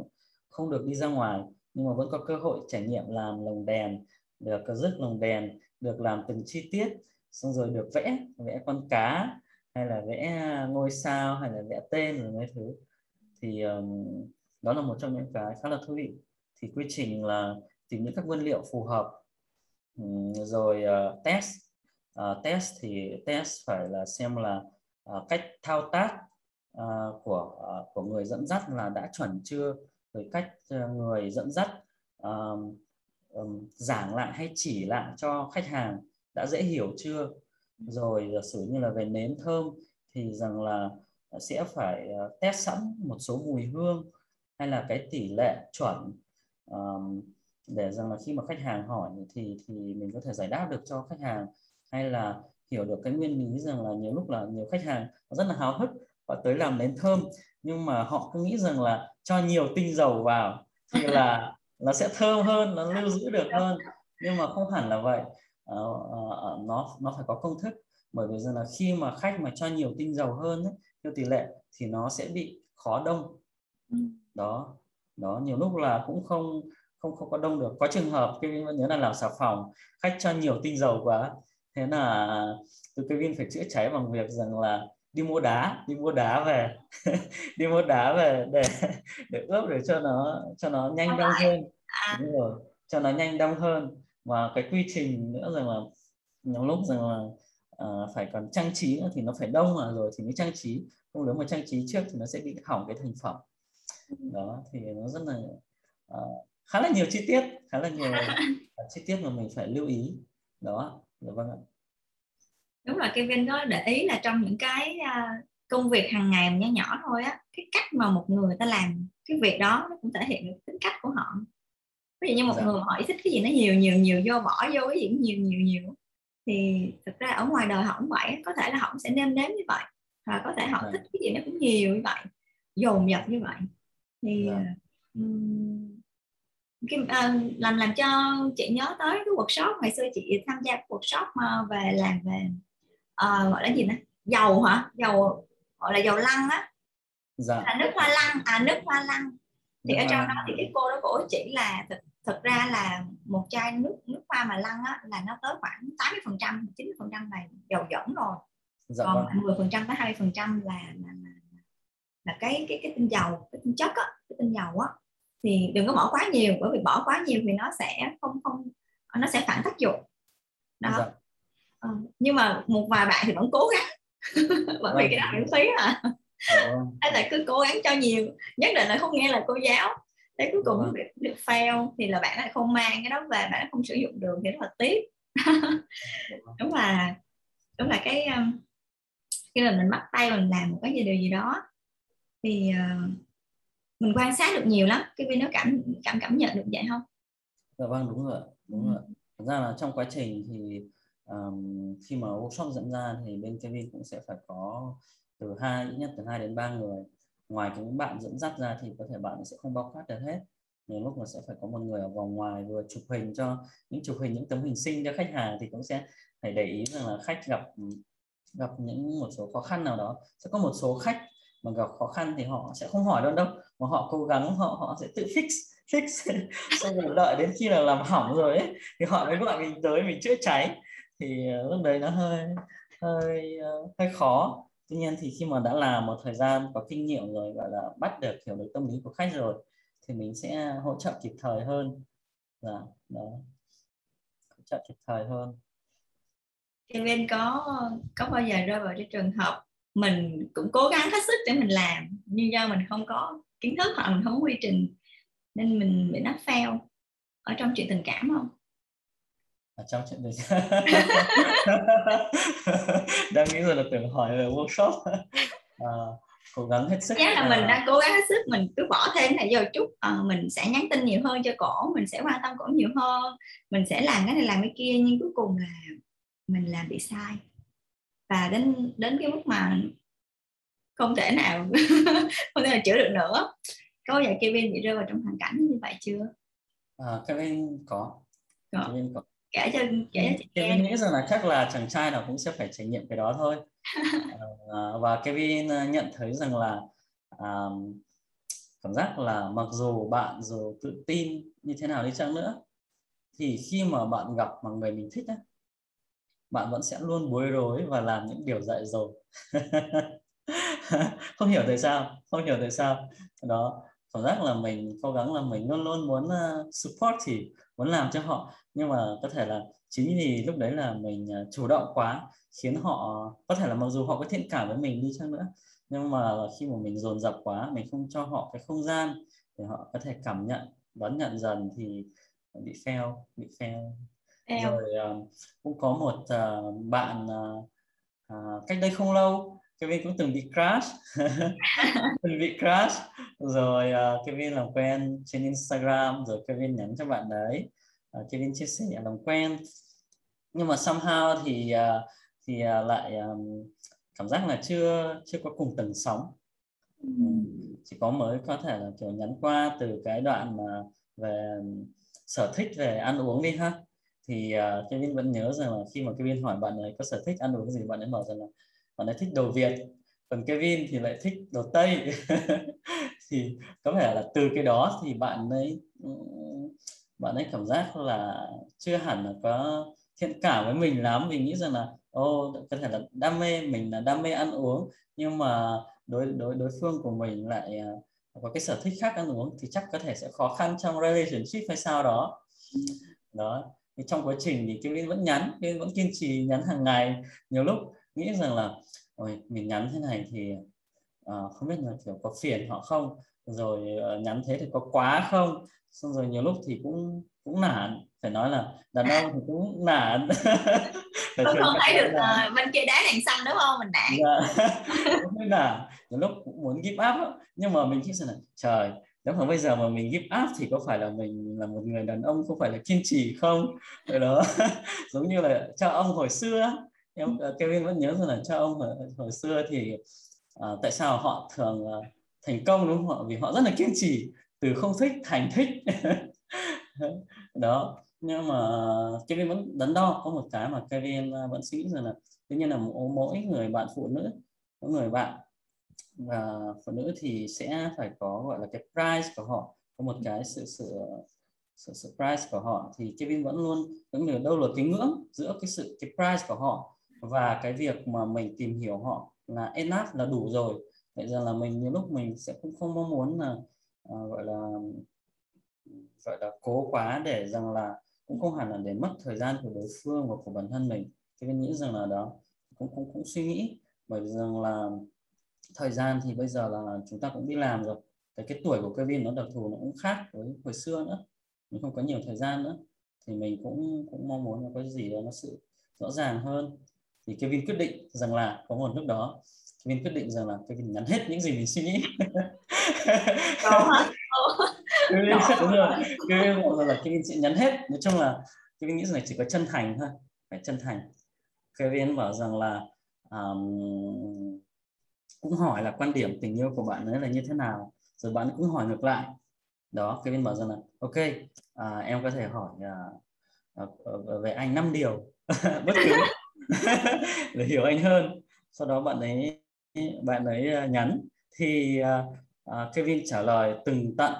không được đi ra ngoài nhưng mà vẫn có cơ hội trải nghiệm làm lồng đèn được rước lồng đèn được làm từng chi tiết xong rồi được vẽ vẽ con cá hay là vẽ ngôi sao hay là vẽ tên rồi mấy thứ. Thì um, đó là một trong những cái khá là thú vị. Thì quy trình là tìm những các nguyên liệu phù hợp um, rồi uh, test. Uh, test thì test phải là xem là uh, cách thao tác uh, của uh, của người dẫn dắt là đã chuẩn chưa rồi cách uh, người dẫn dắt uh, um, giảng lại hay chỉ lại cho khách hàng đã dễ hiểu chưa rồi giả sử như là về nến thơm thì rằng là sẽ phải test sẵn một số mùi hương hay là cái tỷ lệ chuẩn um, để rằng là khi mà khách hàng hỏi thì thì mình có thể giải đáp được cho khách hàng hay là hiểu được cái nguyên lý rằng là nhiều lúc là nhiều khách hàng rất là háo hức họ tới làm nến thơm nhưng mà họ cứ nghĩ rằng là cho nhiều tinh dầu vào thì là nó sẽ thơm hơn nó lưu giữ được hơn. Nhưng mà không hẳn là vậy uh, uh, nó nó phải có công thức. Bởi vì rằng là khi mà khách mà cho nhiều tinh dầu hơn ấy, theo tỷ lệ thì nó sẽ bị khó đông. Ừ. đó đó nhiều lúc là cũng không không không có đông được. Có trường hợp cái nhớ là làm xà phòng khách cho nhiều tinh dầu quá thế là từ cái viên phải chữa cháy bằng việc rằng là đi mua đá đi mua đá về đi mua đá về để để ướp để cho nó cho nó nhanh đông hơn. À. Đúng rồi cho nó nhanh đông hơn và cái quy trình nữa rằng là nhiều lúc rằng là uh, phải còn trang trí nữa thì nó phải đông mà rồi thì mới trang trí. Không nếu mà trang trí trước thì nó sẽ bị hỏng cái thành phẩm. Ừ. đó thì nó rất là uh, khá là nhiều chi tiết khá là nhiều chi tiết mà mình phải lưu ý. Đó dạ vâng ạ. Đúng là Kevin có để ý là trong những cái uh, công việc hàng ngày nhỏ nhỏ thôi á cái cách mà một người ta làm cái việc đó nó cũng thể hiện được tính cách của họ ví dụ như một dạ. người họ thích cái gì nó nhiều nhiều nhiều vô bỏ vô cái gì nhiều nhiều nhiều thì thực ra ở ngoài đời họ cũng vậy có thể là họ cũng sẽ nêm nếm như vậy và có thể họ dạ. thích cái gì nó cũng nhiều như vậy dồn dập như vậy thì dạ. um, cái, uh, làm làm cho chị nhớ tới cái workshop ngày xưa chị tham gia workshop uh, về làm về uh, gọi là gì nè dầu hả dầu gọi là dầu lăng á dạ. là nước hoa lăng à nước hoa lăng thì ở trong đó thì cái cô đó cổ chỉ là thực, thực ra là một chai nước nước hoa mà lăng á là nó tới khoảng 80 phần trăm 90 phần trăm là dầu dẫn rồi. Dạ, còn vâng. 10 phần trăm tới 20 phần trăm là, là, là là cái cái cái tinh dầu cái tinh chất á cái tinh dầu á. Thì đừng có bỏ quá nhiều bởi vì bỏ quá nhiều thì nó sẽ không không nó sẽ phản tác dụng. Đó. Dạ. ờ, nhưng mà một vài bạn thì vẫn cố gắng. Bởi vì cái đó miễn phí à. Hay là cứ cố gắng cho nhiều. Nhất định là không nghe là cô giáo thế cuối cùng được, được fail thì là bạn lại không mang cái đó về bạn không sử dụng được thì rất là tiếc đúng là đúng là cái um, khi mà mình bắt tay mình làm một cái gì điều gì đó thì uh, mình quan sát được nhiều lắm. Cái viên nó cảm cảm cảm nhận được vậy không? Dạ vâng đúng rồi đúng rồi. Thật ra là trong quá trình thì um, khi mà workshop dẫn ra thì bên Kevin cũng sẽ phải có từ hai ít nhất từ hai đến ba người ngoài những bạn dẫn dắt ra thì có thể bạn sẽ không bao quát được hết. Nhiều lúc mà sẽ phải có một người ở vòng ngoài vừa chụp hình cho những chụp hình, những tấm hình sinh cho khách hàng thì cũng sẽ phải để ý rằng là khách gặp gặp những một số khó khăn nào đó. Sẽ có một số khách mà gặp khó khăn thì họ sẽ không hỏi đâu đâu, mà họ cố gắng, họ họ sẽ tự fix fix xong rồi đợi đến khi là làm hỏng rồi ấy, thì họ mới gọi mình tới, mình chữa cháy. Thì ờ, lúc đấy nó hơi hơi ờ, hơi khó tuy nhiên thì khi mà đã làm một thời gian, có kinh nghiệm rồi, gọi là bắt được, hiểu được tâm lý của khách rồi, thì mình sẽ hỗ trợ kịp thời hơn. Là đó. Trợ kịp thời hơn. Kevin có có bao giờ rơi vào cái trường hợp mình cũng cố gắng hết sức để mình làm, nhưng do mình không có kiến thức hoặc mình không có quy trình, nên mình bị nó fail ở trong chuyện tình cảm không? Ở trong chuyện tình đang nghĩ rồi là tưởng hỏi về workshop. À, cố gắng hết sức Chắc là mình đang cố gắng hết sức mình cứ bỏ thêm này vô chút. À, mình sẽ nhắn tin nhiều hơn cho cổ mình sẽ quan tâm cổ nhiều hơn. Mình sẽ làm cái này làm cái kia nhưng cuối cùng là mình làm bị sai. Và đến đến cái mức mà không thể nào không thể nào chữa được nữa. Có bao giờ Kevin bị rơi vào trong hoàn cảnh như vậy chưa? À, Kevin có. Có. Kevin có kể cho kể cho chị Kevin nghĩ rằng là chắc là chàng trai nào cũng sẽ phải trải nghiệm cái đó thôi. À, và Kevin ờ, nhận thấy rằng là à, cảm giác là mặc dù bạn dù tự tin như thế nào đi chăng nữa thì khi mà bạn gặp mà người mình thích á bạn vẫn sẽ luôn bối rối và làm những điều dại dột. Không hiểu tại sao không hiểu tại sao. Đó cảm giác là mình cố gắng là mình luôn luôn muốn uh, support thì muốn làm cho họ. Nhưng mà có thể là chính vì lúc đấy là mình uh, chủ động quá khiến họ có thể là mặc dù họ có thiện cảm với mình đi chăng nữa nhưng mà khi mà mình dồn dập quá mình không cho họ cái không gian để họ có thể cảm nhận đón nhận dần thì bị fail bị fail. Eo. rồi uh, cũng có một uh, bạn uh, uh, cách đây không lâu Kevin cũng từng bị crash. Từng bị crash rồi uh, Kevin làm quen trên Instagram rồi Kevin nhắn cho bạn đấy. Uh, Kevin chia sẻ làm quen. Nhưng mà somehow thì uh, thì uh, lại um, cảm giác là chưa chưa có cùng tầng sóng. Chỉ có mới có thể là kiểu nhắn qua từ cái đoạn mà về sở thích về ăn uống đi ha. Thì uh, Kevin vẫn nhớ rằng là khi mà Kevin hỏi bạn ấy có sở thích ăn uống gì bạn ấy bảo rằng là bạn ấy thích đồ Việt. Còn Kevin thì lại thích đồ Tây. thì có vẻ là từ cái đó thì bạn ấy ừ, bạn ấy cảm giác là chưa hẳn là có thiện cảm với mình lắm. Mình nghĩ rằng là ô oh, có thể là đam mê mình là đam mê ăn uống nhưng mà đối đối đối phương của mình lại à, có cái sở thích khác ăn uống thì chắc có thể sẽ khó khăn trong relationship hay sao đó. Đó thì trong quá trình thì Kevin vẫn nhắn Kevin vẫn kiên trì nhắn hàng ngày. Nhiều lúc nghĩ rằng là ôi mình nhắn thế này thì uh, không biết là kiểu có phiền họ không? Rồi uh, nhắn thế thì có quá không? Xong rồi nhiều lúc thì cũng cũng nản. Phải nói là đàn ông thì cũng nản. Tôi không thấy được là... uh, bên kia đá đèn xanh đúng không? Mình nản. Dạ. cũng nản. Nhiều lúc cũng muốn give up đó. nhưng mà mình nghĩ là trời nếu mà bây giờ mà mình give up thì có phải là mình là một người đàn ông không phải là kiên trì không? Rồi đó. Giống như là cha ông hồi xưa. Em ờ, Kevin vẫn nhớ rằng là cha ông hồi, hồi xưa thì Ờ, tại sao họ thường uh, thành công đúng không vì họ rất là kiên trì từ không thích thành thích. Đó nhưng mà Kevin vẫn đắn đo có một cái mà Kevin ờ, vẫn suy nghĩ rằng là tất nhiên là mỗi người bạn phụ nữ mỗi người bạn và phụ nữ thì sẽ phải có gọi là cái price của họ có một cái sự sự sự surprise của họ. Thì Kevin vẫn luôn vẫn là đâu là cái ngưỡng giữa cái sự cái price của họ và cái việc mà mình tìm hiểu họ là enough là đủ rồi. Vậy giờ là mình nhiều lúc mình sẽ cũng không mong muốn là uh, gọi là gọi là cố quá để rằng là cũng không hẳn là để mất thời gian của đối phương và của bản thân mình. Thì mình nghĩ rằng là đó cũng cũng cũng suy nghĩ. Bởi vì rằng là thời gian thì bây giờ là chúng ta cũng đi làm rồi. Cái cái tuổi của Kevin nó đặc thù nó cũng khác với hồi xưa nữa. Mình không có nhiều thời gian nữa. Thì mình cũng cũng mong muốn là có gì đó nó sự rõ ràng hơn thì Kevin quyết định rằng là có một lúc đó. Kevin quyết định rằng là Kevin nhắn hết những gì mình suy nghĩ. Kevin, đúng rồi. Kevin bảo là Kevin sẽ nhắn hết. Nói chung là Kevin nghĩ rằng là chỉ có chân thành thôi. Phải chân thành. Kevin bảo rằng là um, cũng hỏi là quan điểm tình yêu của bạn ấy là như thế nào. Rồi bạn cũng hỏi ngược lại. Đó Kevin bảo rằng là ok à, em có thể hỏi à, à, về anh năm điều. Bất cứ để hiểu anh hơn. Sau đó bạn ấy bạn ấy à, nhắn. Thì uh, Kevin trả lời từng tận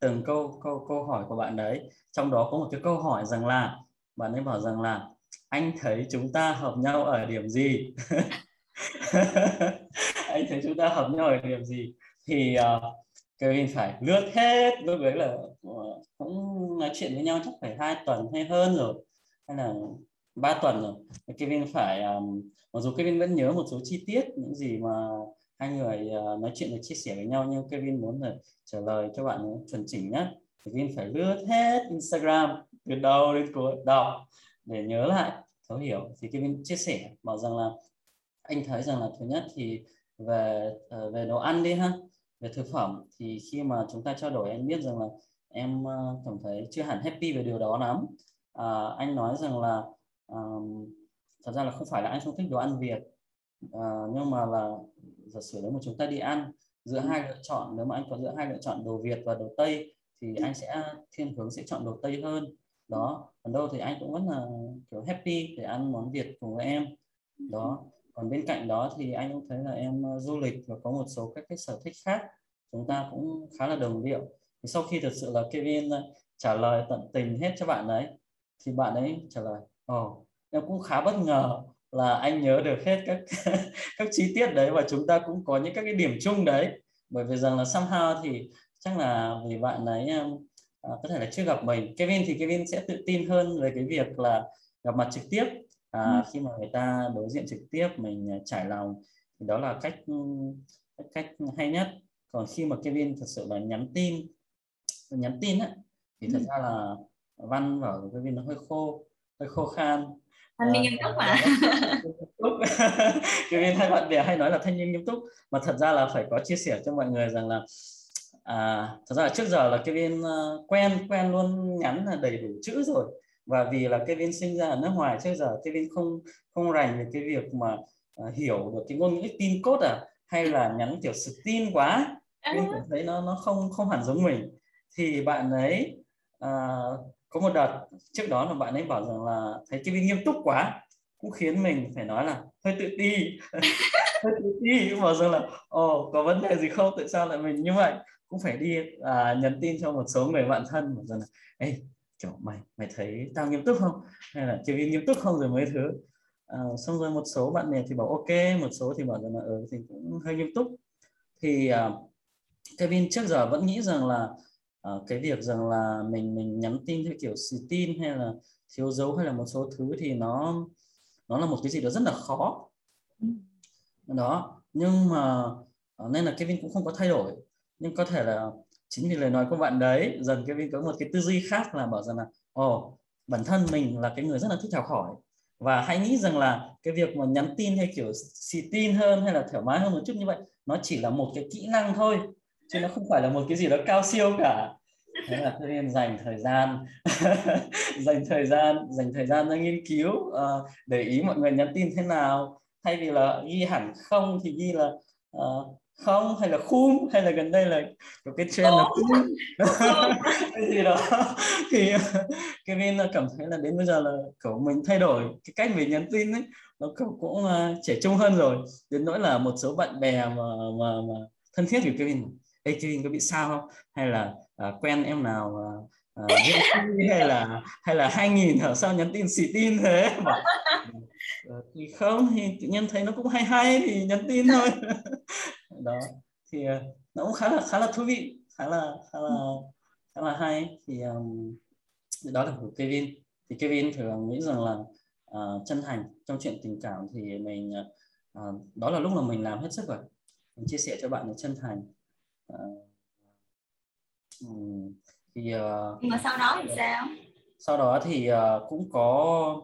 từng câu câu câu hỏi của bạn đấy. Trong đó có một cái câu hỏi rằng là bạn ấy bảo rằng là anh thấy chúng ta hợp nhau ở điểm gì? Anh thấy chúng ta hợp nhau ở điểm gì? Thì uh, Kevin phải lướt hết. Lúc đấy là uh, cũng nói chuyện với nhau chắc phải hai tuần hay hơn rồi. Hay là ba tuần rồi. Kevin phải um, mặc dù Kevin vẫn nhớ một số chi tiết những gì mà hai người uh, nói chuyện và chia sẻ với nhau nhưng Kevin muốn là trả lời cho bạn chuẩn chỉnh nhé Kevin phải lướt hết Instagram từ đầu đến cuối đọc để nhớ lại thấu hiểu. Thì Kevin chia sẻ bảo rằng là anh thấy rằng là thứ nhất thì về uh, về đồ ăn đi ha về thực phẩm. Thì khi mà chúng ta trao đổi anh biết rằng là em uh, cảm thấy chưa hẳn happy về điều đó lắm. Uh, anh nói rằng là um, thật ra là không phải là anh không thích đồ ăn Việt. Uh, nhưng mà là giả sử nếu mà chúng ta đi ăn giữa hai lựa chọn nếu mà anh có giữa hai lựa chọn đồ Việt và đồ Tây thì anh sẽ thiên hướng sẽ chọn đồ Tây hơn. Đó còn đâu thì anh cũng vẫn là kiểu happy để ăn món Việt cùng với em. Đó còn bên cạnh đó thì anh cũng thấy là em du lịch và có một số các cái sở thích khác chúng ta cũng khá là đồng điệu. Thì sau khi thật sự là Kevin trả lời tận tình hết cho bạn đấy thì bạn ấy trả lời oh, em cũng khá bất ngờ là anh nhớ được hết các các chi tiết đấy và chúng ta cũng có những các cái điểm chung đấy. Bởi vì rằng là somehow thì chắc là vì bạn ấy à, có thể là chưa gặp mình. Kevin thì Kevin sẽ tự tin hơn về cái việc là gặp mặt trực tiếp. À, ừ. khi mà người ta đối diện trực tiếp mình à, trải lòng thì đó là cách cách, cách hay nhất. Còn khi mà Kevin thật sự là nhắn tin nhắn tin á thì thật ừ. ra là văn bảo Kevin nó hơi khô hơi khô khan. Thanh niên nghiêm túc mà. Kevin hai bạn bè hay nói là thanh niên nghiêm túc. Mà thật ra là phải có chia sẻ cho mọi người rằng là à, thật ra là trước giờ là Kevin uh, quen quen luôn nhắn là đầy đủ chữ rồi. Và vì là Kevin sinh ra ở nước ngoài trước giờ Kevin không không rành về cái việc mà uh, hiểu được cái ngôn ngữ tin cốt à hay là nhắn kiểu sự tin quá Kevin cảm thấy nó nó không không hẳn giống mình. Thì bạn ấy uh, có một đợt trước đó là bạn ấy bảo rằng là thấy Kevin nghiêm túc quá cũng khiến mình phải nói là hơi tự ti. Hơi tự ti bảo rằng là ồ có vấn đề gì không? Tại sao lại mình như vậy? Cũng phải đi à, nhắn tin cho một số người bạn thân bảo rằng là ê kiểu mày mày thấy tao nghiêm túc không? Hay là Kevin nghiêm túc không? Rồi mấy thứ. À, xong rồi một số bạn bè thì bảo ok. Một số thì bảo rằng là ừ thì cũng hơi nghiêm túc. Thì uh, Kevin trước giờ vẫn nghĩ rằng là uh, cái việc rằng là mình mình nhắn tin theo kiểu xì tin hay là thiếu dấu hay là một số thứ thì nó nó là một cái gì đó rất là khó. Ừ. đó nhưng mà uh, nên là Kevin cũng không có thay đổi. Nhưng có thể là chính vì lời nói của bạn đấy dần Kevin có một cái tư duy khác là bảo rằng là ồ oh, bản thân mình là cái người rất là thích học hỏi. Và hãy nghĩ rằng là cái việc mà nhắn tin hay kiểu xì tin hơn hay là thoải mái hơn một chút như vậy nó chỉ là một cái kỹ năng thôi chứ nó không phải là một cái gì đó cao siêu cả. Thế là tôi nên dành thời gian dành thời gian dành thời gian ra nghiên cứu uh, để ý mọi người nhắn tin thế nào. Thay vì là ghi hẳn không thì ghi là uh, không hay là khum hay là gần đây là có cái trend là khum. Cái gì đó. Thì Kevin cảm thấy là đến bây giờ là cậu mình thay đổi cái cách mình nhắn tin ấy nó cậu cũng uh, trẻ trung hơn rồi. Đến nỗi là một số bạn bè mà mà, mà thân thiết của Kevin Ê Kevin có bị sao không? Hay là uh, quen em nào uh, uh, hay là hay là hai nghìn hả? Sao nhắn tin xì tin thế? Mà thì không thì tự nhiên thấy nó cũng hay hay thì nhắn tin thôi. Đó thì uh, nó cũng khá là khá là thú vị khá là khá là khá là hay. Thì um, đó là của Kevin. Thì Kevin thường nghĩ rằng là uh, chân thành trong chuyện tình cảm thì mình uh, đó là lúc mà mình làm hết sức rồi. Mình chia sẻ cho bạn là chân thành uh, thì uh, mà sau đó thì sao? Sau đó thì uh, cũng có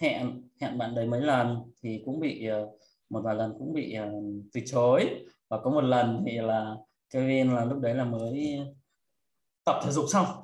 hẹn hẹn bạn đấy mấy lần thì cũng bị uh, một vài lần cũng bị uh, từ chối. Và có một lần thì là Kevin là lúc đấy là mới tập thể dục xong.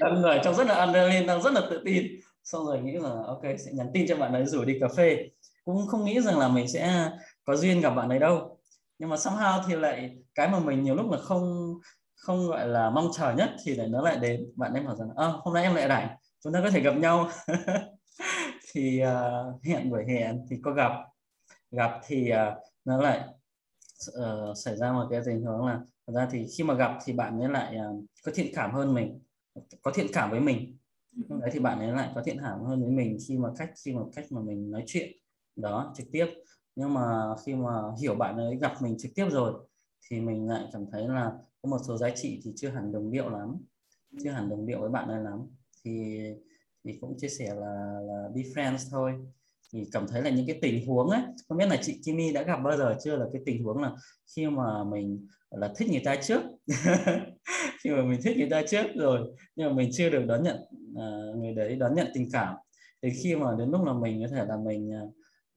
À, người trong rất là adrenaline đang rất là tự tin. Xong rồi nghĩ là ok sẽ nhắn tin cho bạn ấy rủ đi cà phê. Cũng không nghĩ rằng là mình sẽ có duyên gặp bạn ấy đâu. Nhưng mà somehow thì lại cái mà mình nhiều lúc là không không gọi là mong chờ nhất thì lại nó lại đến. Bạn ấy bảo rằng à, hôm nay em lại rảnh chúng ta có thể gặp nhau. Thì uh, hẹn buổi hẹn thì có gặp. Gặp thì uh, nó lại uh, xảy ra một cái tình huống là thật ra thì khi mà gặp thì bạn ấy lại uh, có thiện cảm hơn mình có thiện cảm với mình. Đấy thì bạn ấy lại có thiện cảm hơn với mình khi mà cách khi mà cách mà mình nói chuyện đó trực tiếp. Nhưng mà khi mà hiểu bạn ấy gặp mình trực tiếp rồi thì mình lại cảm thấy là có một số giá trị thì chưa hẳn đồng điệu lắm chưa hẳn đồng điệu với bạn ấy lắm. Thì thì cũng chia sẻ là là be friends thôi. Thì cảm thấy là những cái tình huống ấy không biết là chị Kimi đã gặp bao giờ chưa là cái tình huống là khi mà mình là thích người ta trước. Khi mà mình thích người ta trước rồi nhưng mà mình chưa được đón nhận uh, người đấy đón nhận tình cảm. Thì khi mà đến lúc là mình có thể là mình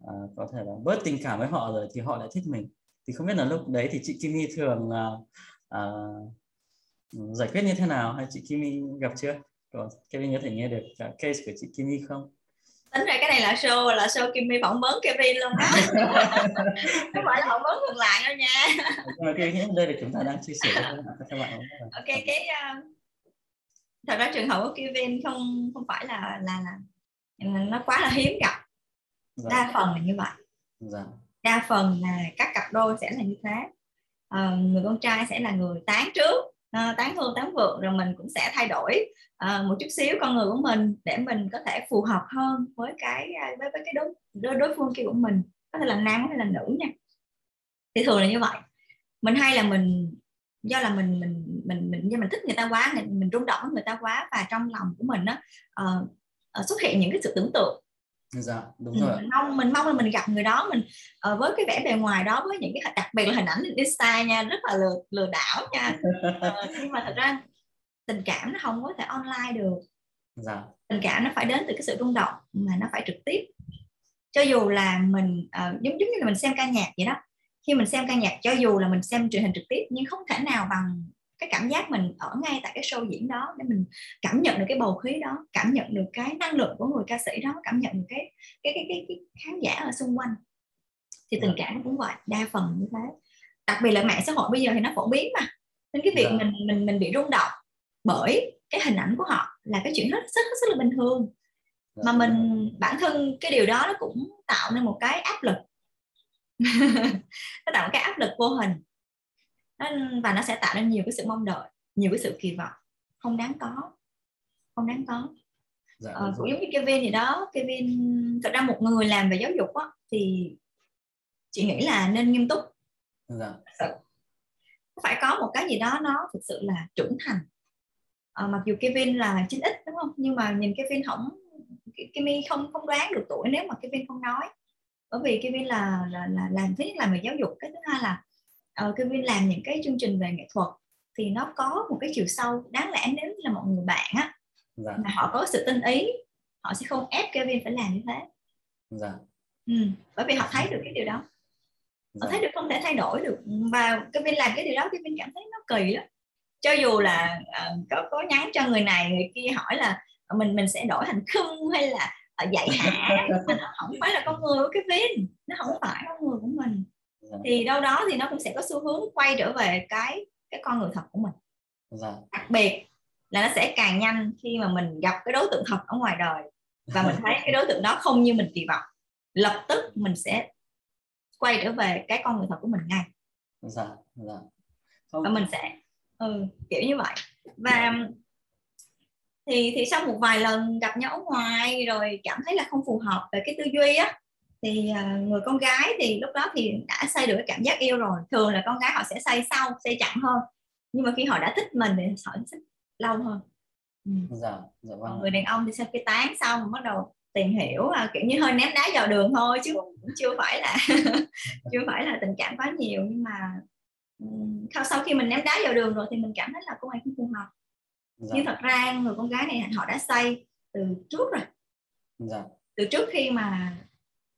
uh, có thể là bớt tình cảm với họ rồi thì họ lại thích mình thì không biết là lúc đấy thì chị Kimi thường uh, uh, giải quyết như thế nào hay chị Kimi gặp chưa? Rồi Kevin có thể nghe được cả case của chị Kimi không? tính ra cái này là show là show Kimmy phỏng vấn Kevin luôn đó không phải là phỏng vấn ngược lại đâu nha ok đây là chúng ta đang chia sẻ với các bạn ok cái uh, thật ra trường hợp của Kevin không không phải là là là nó quá là hiếm gặp dạ. đa phần là như vậy dạ đa phần là các cặp đôi sẽ là như thế. À, người con trai sẽ là người tán trước à, tán hương tán vượng rồi mình cũng sẽ thay đổi à, một chút xíu con người của mình để mình có thể phù hợp hơn với cái à, với, với cái đối, đối đối phương kia của mình có thể là nam có thể là nữ nha. Thì thường là như vậy. Mình hay là mình do là mình mình mình mình do mình thích người ta quá mình, mình rung động với người ta quá và trong lòng của mình á uh, xuất hiện những cái sự tưởng tượng dạ đúng rồi mình mong mình mong là mình gặp người đó mình uh, với cái vẻ bề ngoài đó với những cái đặc biệt là hình ảnh insta nha rất là lừa lừa đảo nha. Uh, nhưng mà thật ra tình cảm nó không có thể online được. Dạ. tình cảm nó phải đến từ cái sự rung động mà nó phải trực tiếp. Cho dù là mình uh, giống giống như là mình xem ca nhạc vậy đó. Khi mình xem ca nhạc cho dù là mình xem truyền hình trực tiếp nhưng không thể nào bằng cái cảm giác mình ở ngay tại cái show diễn đó để mình cảm nhận được cái bầu khí đó cảm nhận được cái năng lượng của người ca sĩ đó cảm nhận được cái cái cái cái, cái khán giả ở xung quanh thì tình dạ. cảm cũng vậy đa phần như thế đặc biệt là mạng xã hội bây giờ thì nó phổ biến mà nên cái việc yeah. Dạ. mình mình mình bị rung động bởi cái hình ảnh của họ là cái chuyện rất rất rất là bình thường yeah. Dạ. mà mình bản thân cái điều đó nó cũng tạo nên một cái áp lực nó tạo một cái áp lực vô hình và nó sẽ tạo ra nhiều cái sự mong đợi nhiều cái sự kỳ vọng. Không đáng có không đáng có. Dạ, ờ, cũng giống như Kevin thì đó Kevin thật ra một người làm về giáo dục á, thì chị nghĩ là nên nghiêm túc. Dạ. phải có một cái gì đó nó thực sự là trưởng thành. À, mặc dù Kevin là 9x đúng không? Nhưng mà nhìn Kevin không Kevin không không đoán được tuổi nếu mà Kevin không nói. Bởi vì Kevin là là, là làm thứ nhất là về giáo dục cái thứ hai là uh, Kevin làm những cái chương trình về nghệ thuật thì nó có một cái chiều sâu. Đáng lẽ nếu là một người bạn á dạ. mà họ có sự tinh ý họ sẽ không ép Kevin phải làm như thế. Dạ. ừ, bởi vì họ thấy được cái điều đó. Dạ. họ thấy được không thể thay đổi được. Và Kevin làm cái điều đó Kevin cảm thấy nó kỳ lắm. Cho dù là uh, có có nhắn cho người này người kia hỏi là mình mình sẽ đổi thành khưng hay là uh, dạy hạ nó không phải là con người của Kevin. Nó không phải con người của mình dạ. thì đâu đó thì nó cũng sẽ có xu hướng quay trở về cái cái con người thật của mình dạ. đặc biệt là nó sẽ càng nhanh khi mà mình gặp cái đối tượng thật ở ngoài đời và mình thấy cái đối tượng đó không như mình kỳ vọng lập tức mình sẽ quay trở về cái con người thật của mình ngay dạ, dạ. Không. và mình sẽ ừ, kiểu như vậy và thì thì sau một vài lần gặp nhau ở ngoài rồi cảm thấy là không phù hợp về cái tư duy á thì uh, người con gái thì lúc đó thì đã xây được cái cảm giác yêu rồi thường là con gái họ sẽ xây sau xây chậm hơn nhưng mà khi họ đã thích mình thì họ thích lâu hơn ừ. dạ, dạ vâng. người đàn ông thì sau khi tán xong bắt đầu tìm hiểu à, kiểu như hơi ném đá vào đường thôi chứ cũng chưa phải là chưa phải là tình cảm quá nhiều nhưng mà sau khi mình ném đá vào đường rồi thì mình cảm thấy là cô ấy không phù hợp dạ. nhưng thật ra người con gái này họ đã xây từ trước rồi dạ. từ trước khi mà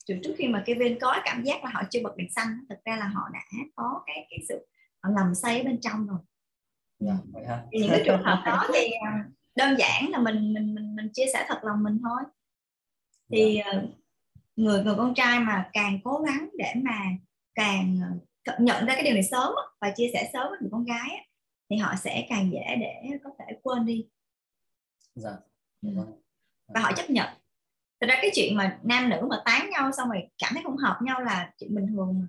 từ trước khi mà Kevin có cảm giác là họ chưa bật đèn xanh thực ra là họ đã có cái cái sự họ xây ở bên trong rồi dạ, thì những cái trường hợp đó thì à, đơn giản là mình mình mình mình chia sẻ thật lòng mình thôi thì dạ. À, người người con trai mà càng cố gắng để mà càng à, nhận ra cái điều này sớm và chia sẻ sớm với người con gái thì họ sẽ càng dễ để có thể quên đi dạ. Ừ. Vâng. và họ chấp nhận thật ra cái chuyện mà nam nữ mà tán nhau xong rồi cảm thấy không hợp nhau là chuyện bình thường mà.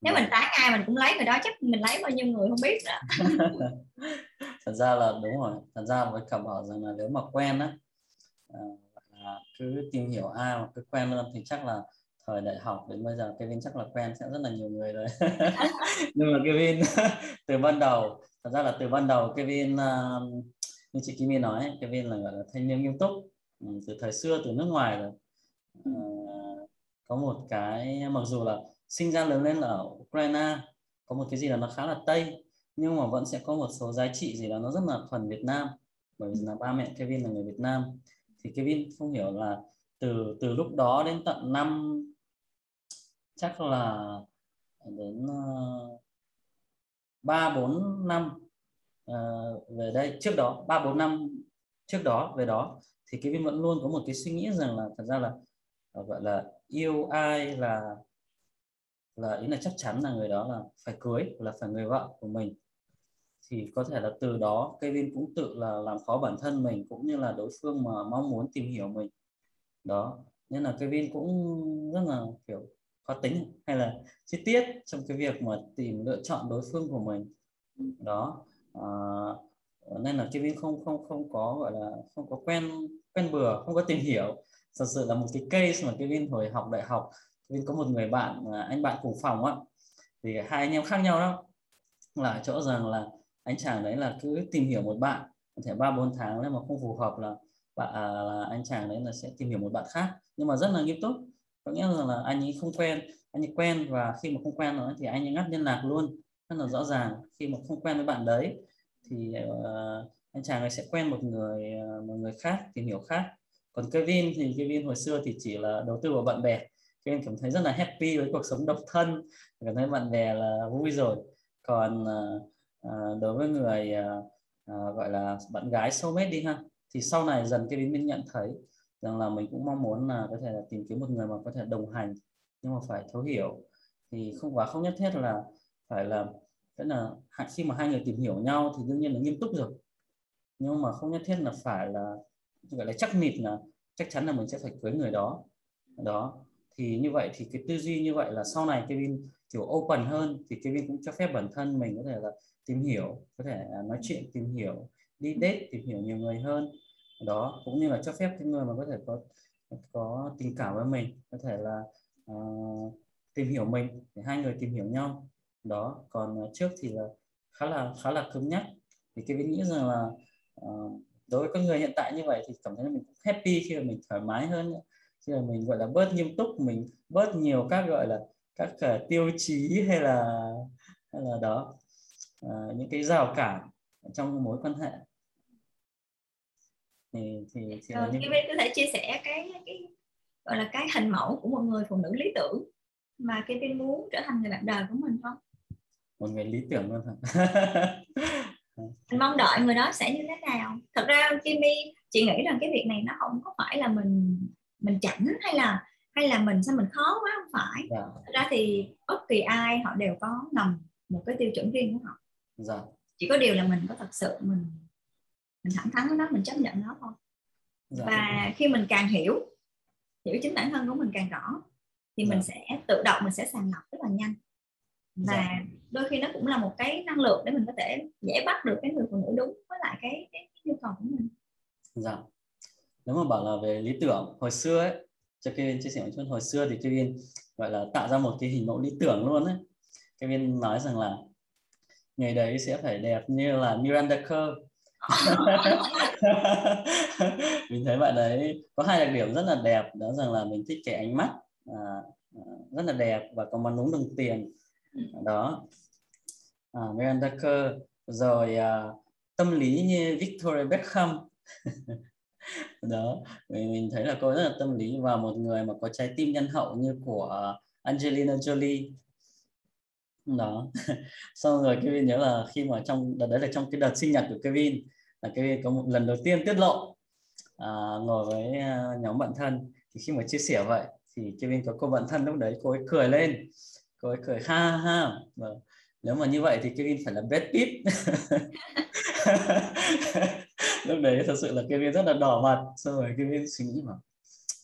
Nếu mình tán ai mình cũng lấy người đó chắc mình lấy bao nhiêu người không biết nữa thật ra là đúng rồi. Thật ra với cả bảo rằng là nếu mà quen á à, cứ tìm hiểu ai mà cứ quen luôn thì chắc là thời đại học đến bây giờ Kevin chắc là quen sẽ rất là nhiều người rồi. Nhưng mà Kevin từ ban đầu thật ra là từ ban đầu Kevin uh, như chị Kimi nói Kevin là gọi là thanh niên nghiêm túc từ thời xưa từ nước ngoài rồi. Uh, có một cái mặc dù là sinh ra lớn lên ở Ukraine có một cái gì là nó khá là tây nhưng mà vẫn sẽ có một số giá trị gì đó nó rất là thuần Việt Nam. Bởi vì là ba mẹ Kevin là người Việt Nam. Thì Kevin không hiểu là từ từ lúc đó đến tận năm chắc là đến ờ, ba bốn năm uh, về đây trước đó ba bốn năm trước đó về đó thì cái viên vẫn luôn có một cái suy nghĩ rằng là thật ra là ờ, gọi là yêu ai là là ý là chắc chắn là người đó là phải cưới là phải người vợ của mình. Thì có thể là từ đó Kevin cũng tự là làm khó bản thân mình cũng như là đối phương mà mong muốn tìm hiểu mình. Đó nên là Kevin cũng rất là kiểu khó tính hay là chi tiết trong cái việc mà tìm lựa chọn đối phương của mình. Đó à, nên là Kevin không không không có gọi là không có quen quen bừa không có tìm hiểu. Thật sự là một cái case mà Kevin hồi học đại học Kevin có một người bạn à, anh bạn cùng phòng á. Thì hai anh em khác nhau đó. Là chỗ rằng là anh chàng đấy là cứ tìm hiểu một bạn có thể ba bốn tháng nếu mà không phù hợp là bạn à, là anh chàng đấy là sẽ tìm hiểu một bạn khác. Nhưng mà rất là nghiêm túc. Có nghĩa là, là anh ấy không quen anh ấy quen và khi mà không quen nữa thì anh ấy ngắt liên lạc luôn. Rất là rõ ràng khi mà không quen với bạn đấy thì uh, anh chàng ấy sẽ quen một người ờ, một người khác, tìm hiểu khác. Còn Kevin thì Kevin hồi xưa thì chỉ là đầu tư vào bạn bè. Kevin cảm thấy rất là happy với cuộc sống độc thân, cảm thấy bạn bè là vui rồi. Còn ờ, ờ, đối với người gọi là bạn gái soulmate đi ha, thì sau này dần Kevin mới nhận thấy rằng là mình cũng mong muốn là có thể là tìm kiếm một người mà có thể đồng hành, nhưng mà phải thấu hiểu. Thì không quá không nhất thiết là phải là tức là khi mà hai người tìm hiểu nhau thì đương nhiên là nghiêm túc rồi nhưng mà không nhất thiết là phải là gọi là chắc nịt là chắc chắn là mình sẽ phải cưới người đó. Đó thì như vậy thì cái tư duy như vậy là sau này Kevin kiểu open hơn thì Kevin cũng cho phép bản thân mình có thể là tìm hiểu có thể nói chuyện tìm hiểu đi date tìm hiểu nhiều người hơn. Đó cũng như là cho phép cái người mà có thể có có tình cảm với mình có thể là uh, tìm hiểu mình để hai người tìm hiểu nhau. Đó còn trước thì là khá là khá là cứng nhắc. Thì cái nghĩ rằng là uh, đối với con người hiện tại như vậy thì cảm thấy mình cũng happy khi mà mình thoải mái hơn khi mà mình gọi là bớt nghiêm túc mình bớt nhiều các gọi là các uh, tiêu chí hay là hay là đó uh, những cái rào cản trong mối quan hệ thì thì, thì là như... có thể chia sẻ cái cái gọi là cái hình mẫu của một người phụ nữ lý tưởng mà Kevin muốn trở thành người bạn đời của mình không? Một người lý tưởng luôn hả? mình mong đợi người đó sẽ như thế nào? Thật ra Kimmy chị nghĩ rằng cái việc này nó không có phải là mình mình chảnh hay là hay là mình sao mình khó quá không phải. Dạ. Thật ra thì bất kỳ ai họ đều có ngầm một cái tiêu chuẩn riêng của họ. Dạ. Chỉ có điều là mình có thật sự mình mình thẳng thắn với nó mình chấp nhận nó thôi. Dạ. Và khi mình càng hiểu hiểu chính bản thân của mình càng rõ thì mình dạ. sẽ tự động mình sẽ sàng lọc rất là nhanh và dạ đôi khi nó cũng là một cái năng lượng để mình có thể dễ bắt được cái người phụ nữ đúng với lại cái, cái, cái nhu cầu của mình. Dạ. Nếu mà bảo là về lý tưởng hồi xưa ấy cho Kevin chia sẻ một chút hồi xưa thì Kevin gọi là tạo ra một cái hình mẫu lý tưởng luôn ấy. Kevin nói rằng là ngày đấy sẽ phải đẹp như là Miranda Kerr. Mình thấy bạn đấy có hai đặc điểm rất là đẹp đó rằng là mình thích cái ánh mắt à, à rất là đẹp và có món đúng đồng tiền đó. À, Miranda Kerr rồi à, tâm lý như Victoria Beckham. Đó mình, mình thấy là cô rất là tâm lý và một người mà có trái tim nhân hậu như của Angelina Jolie. Đó. Xong rồi Kevin nhớ là khi mà trong đợt đấy là trong cái đợt sinh nhật của Kevin là Kevin có một lần đầu tiên tiết lộ à, ngồi với à, nhóm bạn thân. Thì khi mà chia sẻ vậy thì Kevin có cô bạn thân lúc đấy cô ấy cười lên cô ấy cười ha ha. Và nếu mà như vậy thì Kevin phải là Brad Pitt lúc đấy thật sự là Kevin rất là đỏ mặt. Xong rồi Kevin suy nghĩ mà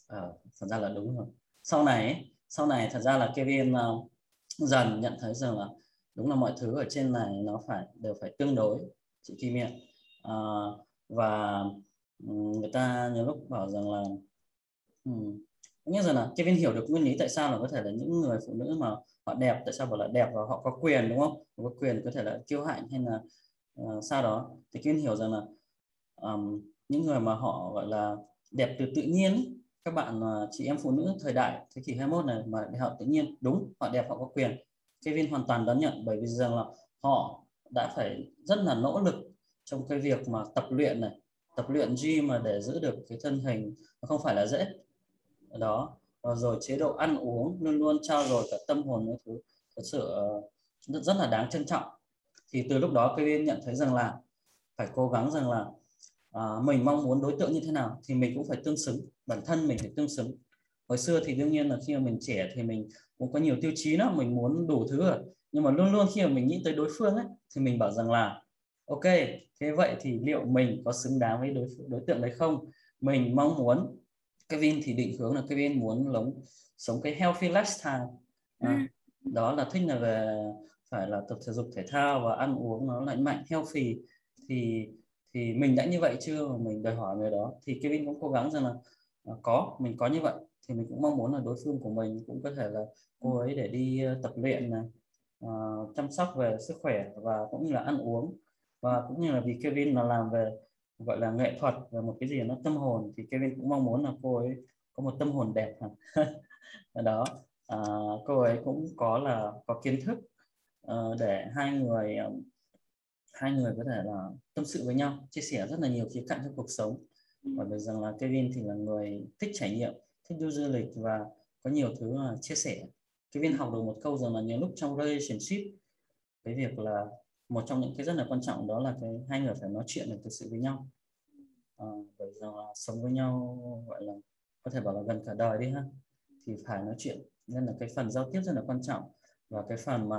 à, thật ra là đúng rồi. Sau này sau này thật ra là Kevin uh, dần nhận thấy rằng là đúng là mọi thứ ở trên này nó phải đều phải tương đối chị Kim ạ. À, và người ta nhiều lúc bảo rằng là um, như rằng là Kevin hiểu được nguyên lý tại sao là có thể là những người phụ nữ mà họ đẹp tại sao bảo là đẹp và họ có quyền đúng không? Có quyền có thể là kiêu hãnh hay là uh, sao đó. Thì kiên hiểu rằng là um, những người mà họ gọi là đẹp từ tự nhiên các bạn ờ, chị em phụ nữ thời đại thế kỷ 21 này mà họ tự nhiên đúng họ đẹp họ có quyền. Kevin hoàn toàn đón nhận bởi vì rằng là họ đã phải rất là nỗ lực trong cái việc mà tập luyện này tập luyện gym mà để giữ được cái thân hình nó không phải là dễ. Đó. Ờ, rồi chế độ ăn uống luôn luôn trao dồi cả tâm hồn những thứ. Thật sự ờ, rất, rất là đáng trân trọng. Thì từ lúc đó Kevin nhận thấy rằng là phải cố gắng rằng là à, mình mong muốn đối tượng như thế nào thì mình cũng phải tương xứng bản thân mình phải tương xứng. Hồi xưa thì đương nhiên là khi mà mình trẻ thì mình cũng có nhiều tiêu chí đó mình muốn đủ thứ rồi. Nhưng mà luôn luôn khi mà mình nghĩ tới đối phương ấy thì mình bảo rằng là ok thế vậy thì liệu mình có xứng đáng với đối đối tượng đấy không? Mình mong muốn Kevin thì định hướng là Kevin muốn lống, sống cái healthy lifestyle. À, ừ. đó là thích là về phải là tập thể dục thể thao và ăn uống nó lành mạnh healthy. Thì thì mình đã như vậy chưa? Mà mình đòi hỏi người đó. Thì Kevin cũng cố gắng rằng là uh, có mình có như vậy. Thì mình cũng mong muốn là đối phương của mình cũng có thể là cô ấy để đi uh, tập luyện này uh, chăm sóc về sức khỏe và cũng như là ăn uống. Và cũng như là vì Kevin là làm về gọi là nghệ thuật và một cái gì nó tâm hồn thì Kevin cũng mong muốn là cô ấy có một tâm hồn đẹp đó à, cô ấy cũng có là có kiến thức uh, để hai người um, hai người có thể là tâm sự với nhau chia sẻ rất là nhiều khía cạnh trong cuộc sống. Và được rằng là Kevin thì là người thích trải nghiệm thích du du lịch và có nhiều thứ là chia sẻ. Kevin học được một câu rằng là nhiều lúc trong relationship cái việc là một trong những cái rất là quan trọng đó là cái hai người phải nói chuyện được thực sự với nhau. À, bởi rằng là sống với nhau gọi là có thể bảo là gần cả đời đi ha thì phải nói chuyện. Nên là cái phần giao tiếp rất là quan trọng. Và cái phần mà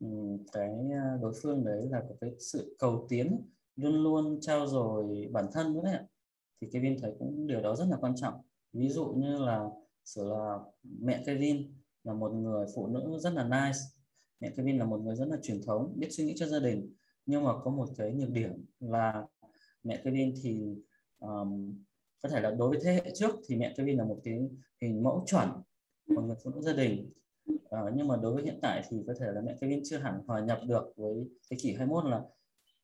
ừ, cái ờ, đối phương đấy là cái sự cầu tiến luôn luôn trao dồi bản thân nữa đấy thì Kevin thấy cũng điều đó rất là quan trọng. Ví dụ như là sự là mẹ Kevin là một người phụ nữ rất là nice mẹ Kevin là một người rất là truyền thống biết suy nghĩ cho gia đình. Nhưng mà có một cái nhược điểm là mẹ Kevin thì um, có thể là đối với thế hệ trước thì mẹ Kevin là một cái hình mẫu chuẩn một người phụ nữ gia đình. Uh, nhưng mà đối với hiện tại thì có thể là mẹ Kevin chưa hẳn hòa nhập được với thế kỷ 21 là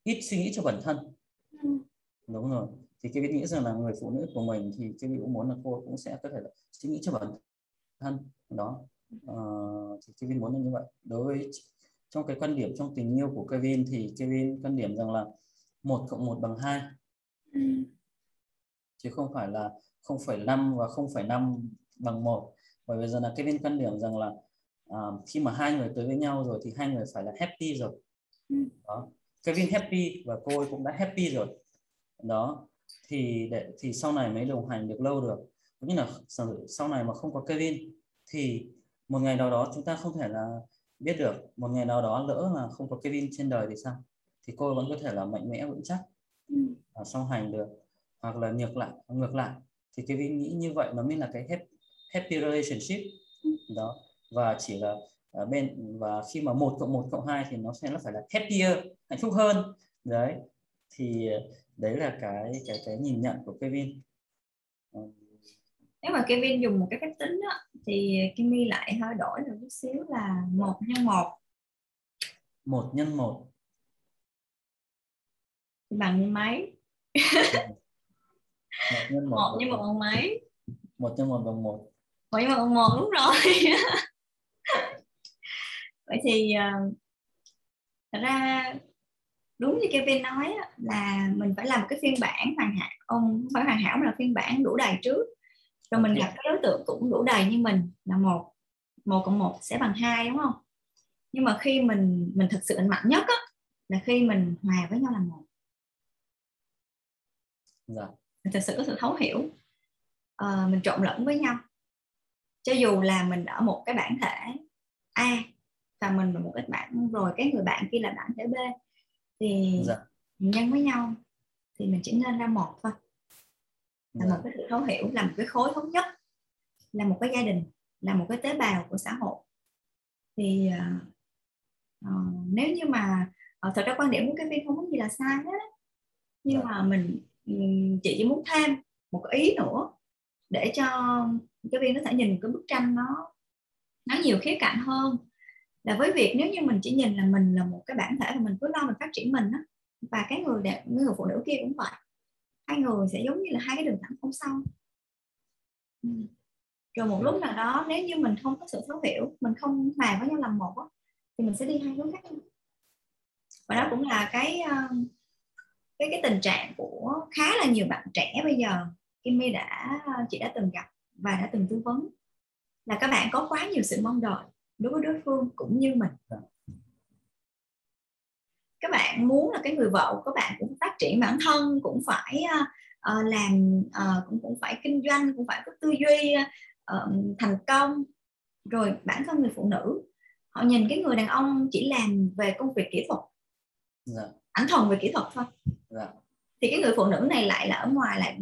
ít suy nghĩ cho bản thân. Đúng rồi. Thì Kevin nghĩ rằng là người phụ nữ của mình thì Kevin cũng muốn là cô cũng sẽ có thể là suy nghĩ cho bản thân. Đó uh, thì Kevin muốn là như vậy. Đối với trong cái quan điểm trong tình yêu của Kevin thì Kevin quan điểm rằng là một cộng một bằng hai. Ừ. chứ không phải là 0,5 và 0,5 bằng một. Bởi vì giờ là Kevin quan điểm rằng là uh, khi mà hai người tới với nhau rồi thì hai người phải là happy rồi. Ừ. đó. Kevin happy và cô ấy cũng đã happy rồi. Đó. Thì để thì sau này mới đồng hành được lâu được. Cũng như là sau này mà không có Kevin thì một ngày nào đó chúng ta không thể là biết được một ngày nào đó lỡ là không có Kevin trên đời thì sao? Thì cô vẫn có thể là mạnh mẽ vững chắc ừ. và song hành được. Hoặc là ngược lại ngược lại thì Kevin nghĩ như vậy nó mới là cái happy relationship. Ừ. đó và chỉ là ở bên và khi mà một cộng một cộng hai thì nó sẽ là phải là happier hạnh phúc hơn. Đấy thì đấy là cái cái cái nhìn nhận của Kevin nếu mà Kevin dùng một cái cách tính đó, thì Kimmy lại hơi đổi một chút xíu là một nhân một. Một nhân một. Bằng mấy? Một nhân một, một nhân một bằng mấy? Một nhân một bằng một. Một nhân một bằng một đúng rồi. Vậy thì ờ, thật ra đúng như Kevin nói là mình phải làm một cái phiên bản hoàn hảo. Ông không phải hoàn hảo mà là phiên bản đủ đầy trước rồi mình gặp cái đối tượng cũng đủ đầy như mình là một một cộng một sẽ bằng hai đúng không? Nhưng mà khi mình mình thực sự mình mạnh nhất á là khi mình hòa với nhau là một. Dạ. mình thực sự có sự thấu hiểu. Uh, mình trộn lẫn với nhau. Cho dù là mình ở một cái bản thể A và mình là một cái bản rồi cái người bạn kia là bản thể B thì dạ. mình nhân với nhau thì mình chỉ nên ra một thôi là một cái sự thấu hiểu là một cái khối thống nhất là một cái gia đình là một cái tế bào của xã hội thì uh, nếu như mà uh, thật ra quan điểm của cái phim không có gì là sai hết nhưng yeah. Dạ. mà mình chị chỉ muốn thêm một cái ý nữa để cho cái viên có thể nhìn cái bức tranh nó nó nhiều khía cạnh hơn là với việc nếu như mình chỉ nhìn là mình là một cái bản thể và mình cứ lo mình phát triển mình á và cái người đẹp người phụ nữ kia cũng vậy hai người sẽ giống như là hai cái đường thẳng không xong ừ. rồi một lúc nào đó, nếu như mình không có sự thấu hiểu, mình không hòa với nhau làm một thì mình sẽ đi hai hướng khác nhau và đó cũng là cái ờ, cái cái tình trạng của khá là nhiều bạn trẻ bây giờ Kimmy đã ờ, chị đã từng gặp và đã từng tư vấn là các bạn có quá nhiều sự mong đợi đối với đối phương cũng như mình. Dạ các bạn muốn là cái người vợ của các bạn cũng phát triển bản thân cũng phải uh, làm uh, cũng cũng phải kinh doanh cũng phải có tư duy uh, thành công rồi bản thân người phụ nữ họ nhìn cái người đàn ông chỉ làm về công việc kỹ thuật dạ. ảnh thuần về kỹ thuật thôi dạ. thì cái người phụ nữ này lại là ở ngoài lại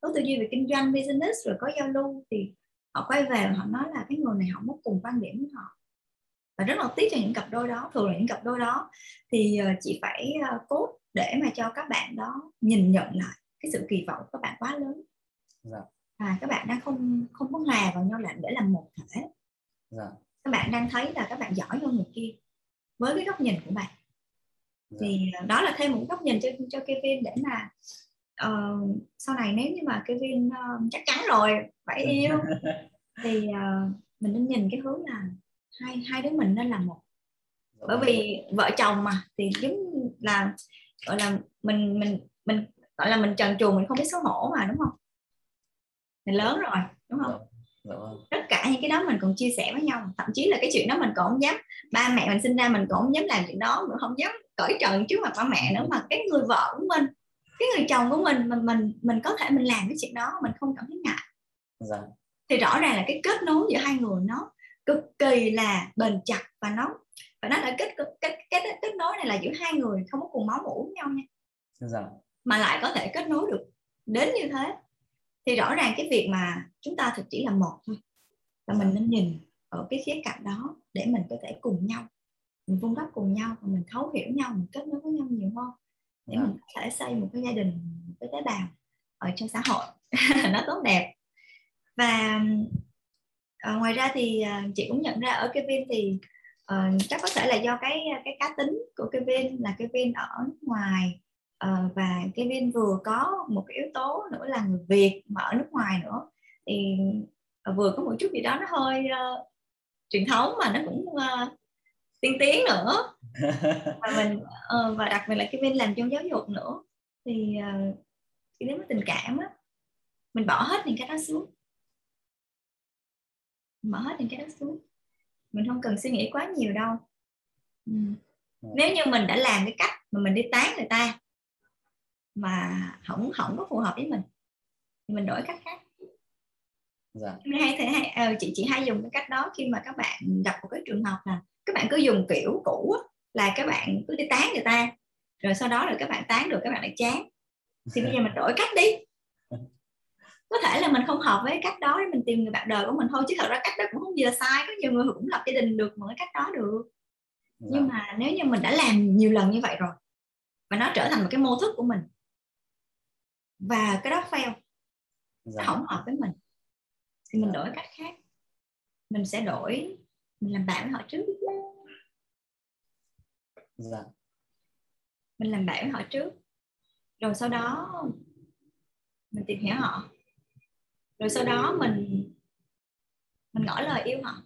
có tư duy về kinh doanh business rồi có giao lưu thì họ quay về họ nói là cái người này họ mất cùng quan điểm với họ và rất là tiếc cho những cặp đôi đó thường là những cặp đôi đó thì ờ, chị phải ờ, cốt để mà cho các bạn đó nhìn nhận lại cái sự kỳ vọng của các bạn quá lớn dạ. à, các bạn đang không không có hòa vào nhau lại để làm một thể dạ. các bạn đang thấy là các bạn giỏi hơn người kia với cái góc nhìn của bạn dạ. thì ờ, đó là thêm một góc nhìn cho cho Kevin để mà uh, sau này nếu như mà Kevin uh, chắc chắn rồi phải yêu thì uh, mình nên nhìn cái hướng là hai hai đứa mình nên là một. Bởi vì vợ chồng mà thì giống là gọi là mình mình mình gọi là mình trần truồng mình không biết xấu hổ mà đúng không? Mình lớn rồi đúng không? Dạ vâng. tất cả những cái đó mình còn chia sẻ với nhau. Thậm chí là cái chuyện đó mình còn không dám ba mẹ mình sinh ra mình còn không dám làm chuyện đó mình không dám cởi trần trước mặt ba mẹ nữa mà cái người vợ của mình cái người chồng của mình mình mình mình có thể mình làm cái chuyện đó mình không cảm thấy ngại. Dạ. thì rõ ràng là cái kết nối giữa hai người nó cực kỳ là bền chặt và nó và nó là kết kết kết, kết, kết nối này là giữa hai người không có cùng máu mủ với nhau nha. Dạ. mà lại có thể kết nối được. Đến như thế thì rõ ràng cái việc mà chúng ta thực chỉ là một thôi. Và mình nên nhìn ở cái khía cạnh đó để mình có thể cùng nhau. Mình vun đắp cùng nhau và mình thấu hiểu nhau mình kết nối với nhau nhiều hơn. Để mình có thể xây một cái gia đình một cái tế bào ở trong xã hội. Nó tốt đẹp. Và uh, ngoài ra thì uh, chị cũng nhận ra ở Kevin thì uh, chắc có thể là do cái cái cá tính của Kevin là Kevin ở ngoài uh, và Kevin vừa có một cái yếu tố nữa là người Việt mà ở nước ngoài nữa. Thì uh, vừa có một chút gì đó nó hơi uh, truyền thống mà nó cũng uh, tiên tiến nữa. Và mình uh, và đặc biệt là Kevin làm trong giáo dục nữa. Thì uh, đến với tình cảm á mình bỏ hết những cái đó xuống mở hết những cái đó xuống. Mình không cần suy nghĩ quá nhiều đâu. Ừ. nếu như mình đã làm cái cách mà mình đi tán người ta mà không không có phù hợp với mình thì mình đổi cách khác. Dạ. hay thể hay, uh, chị chị hay dùng cái cách đó khi mà các bạn gặp một cái trường hợp là các bạn cứ dùng kiểu cũ là các bạn cứ đi tán người ta rồi sau đó rồi các bạn tán được các bạn lại chán. Thì bây giờ mình đổi cách đi có thể là mình không hợp với cách đó để mình tìm người bạn đời của mình thôi chứ thật ra cách đó cũng không gì là sai có nhiều người cũng lập gia đình được bằng cái cách đó được dạ. nhưng mà nếu như mình đã làm nhiều lần như vậy rồi và nó trở thành một cái mô thức của mình và cái đó fail dạ. nó không hợp với mình thì mình dạ. đổi cách khác mình sẽ đổi mình làm bạn với họ trước dạ. mình làm bạn với họ trước rồi sau đó mình tìm hiểu họ rồi sau đó mình mình ngỏ lời yêu họ.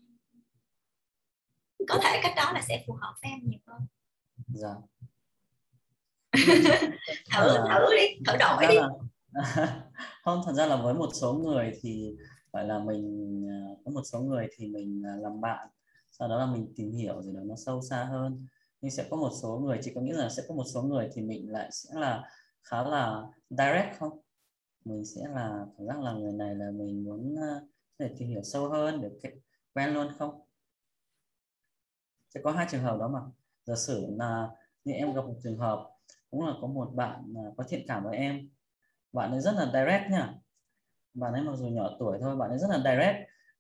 Có thể cách đó là sẽ phù hợp với em nhiều hơn. Dạ. thử thử đi thử đổi đi. là... không thật ra là với một số người thì gọi là mình à, có một số người thì mình à, làm bạn sau đó là mình tìm hiểu rồi nó sâu xa hơn. Nhưng sẽ có một số người chỉ có nghĩa là sẽ có một số người thì mình lại sẽ là khá là direct không mình sẽ là, cảm giác là người này là mình muốn ờ, để tìm hiểu sâu hơn để quen luôn không? Sẽ có hai trường hợp đó mà. Giả sử là như em gặp một trường hợp, cũng là có một bạn ờ, có thiện cảm với em. Bạn ấy rất là direct nha. Bạn ấy mặc dù nhỏ tuổi thôi, bạn ấy rất là direct.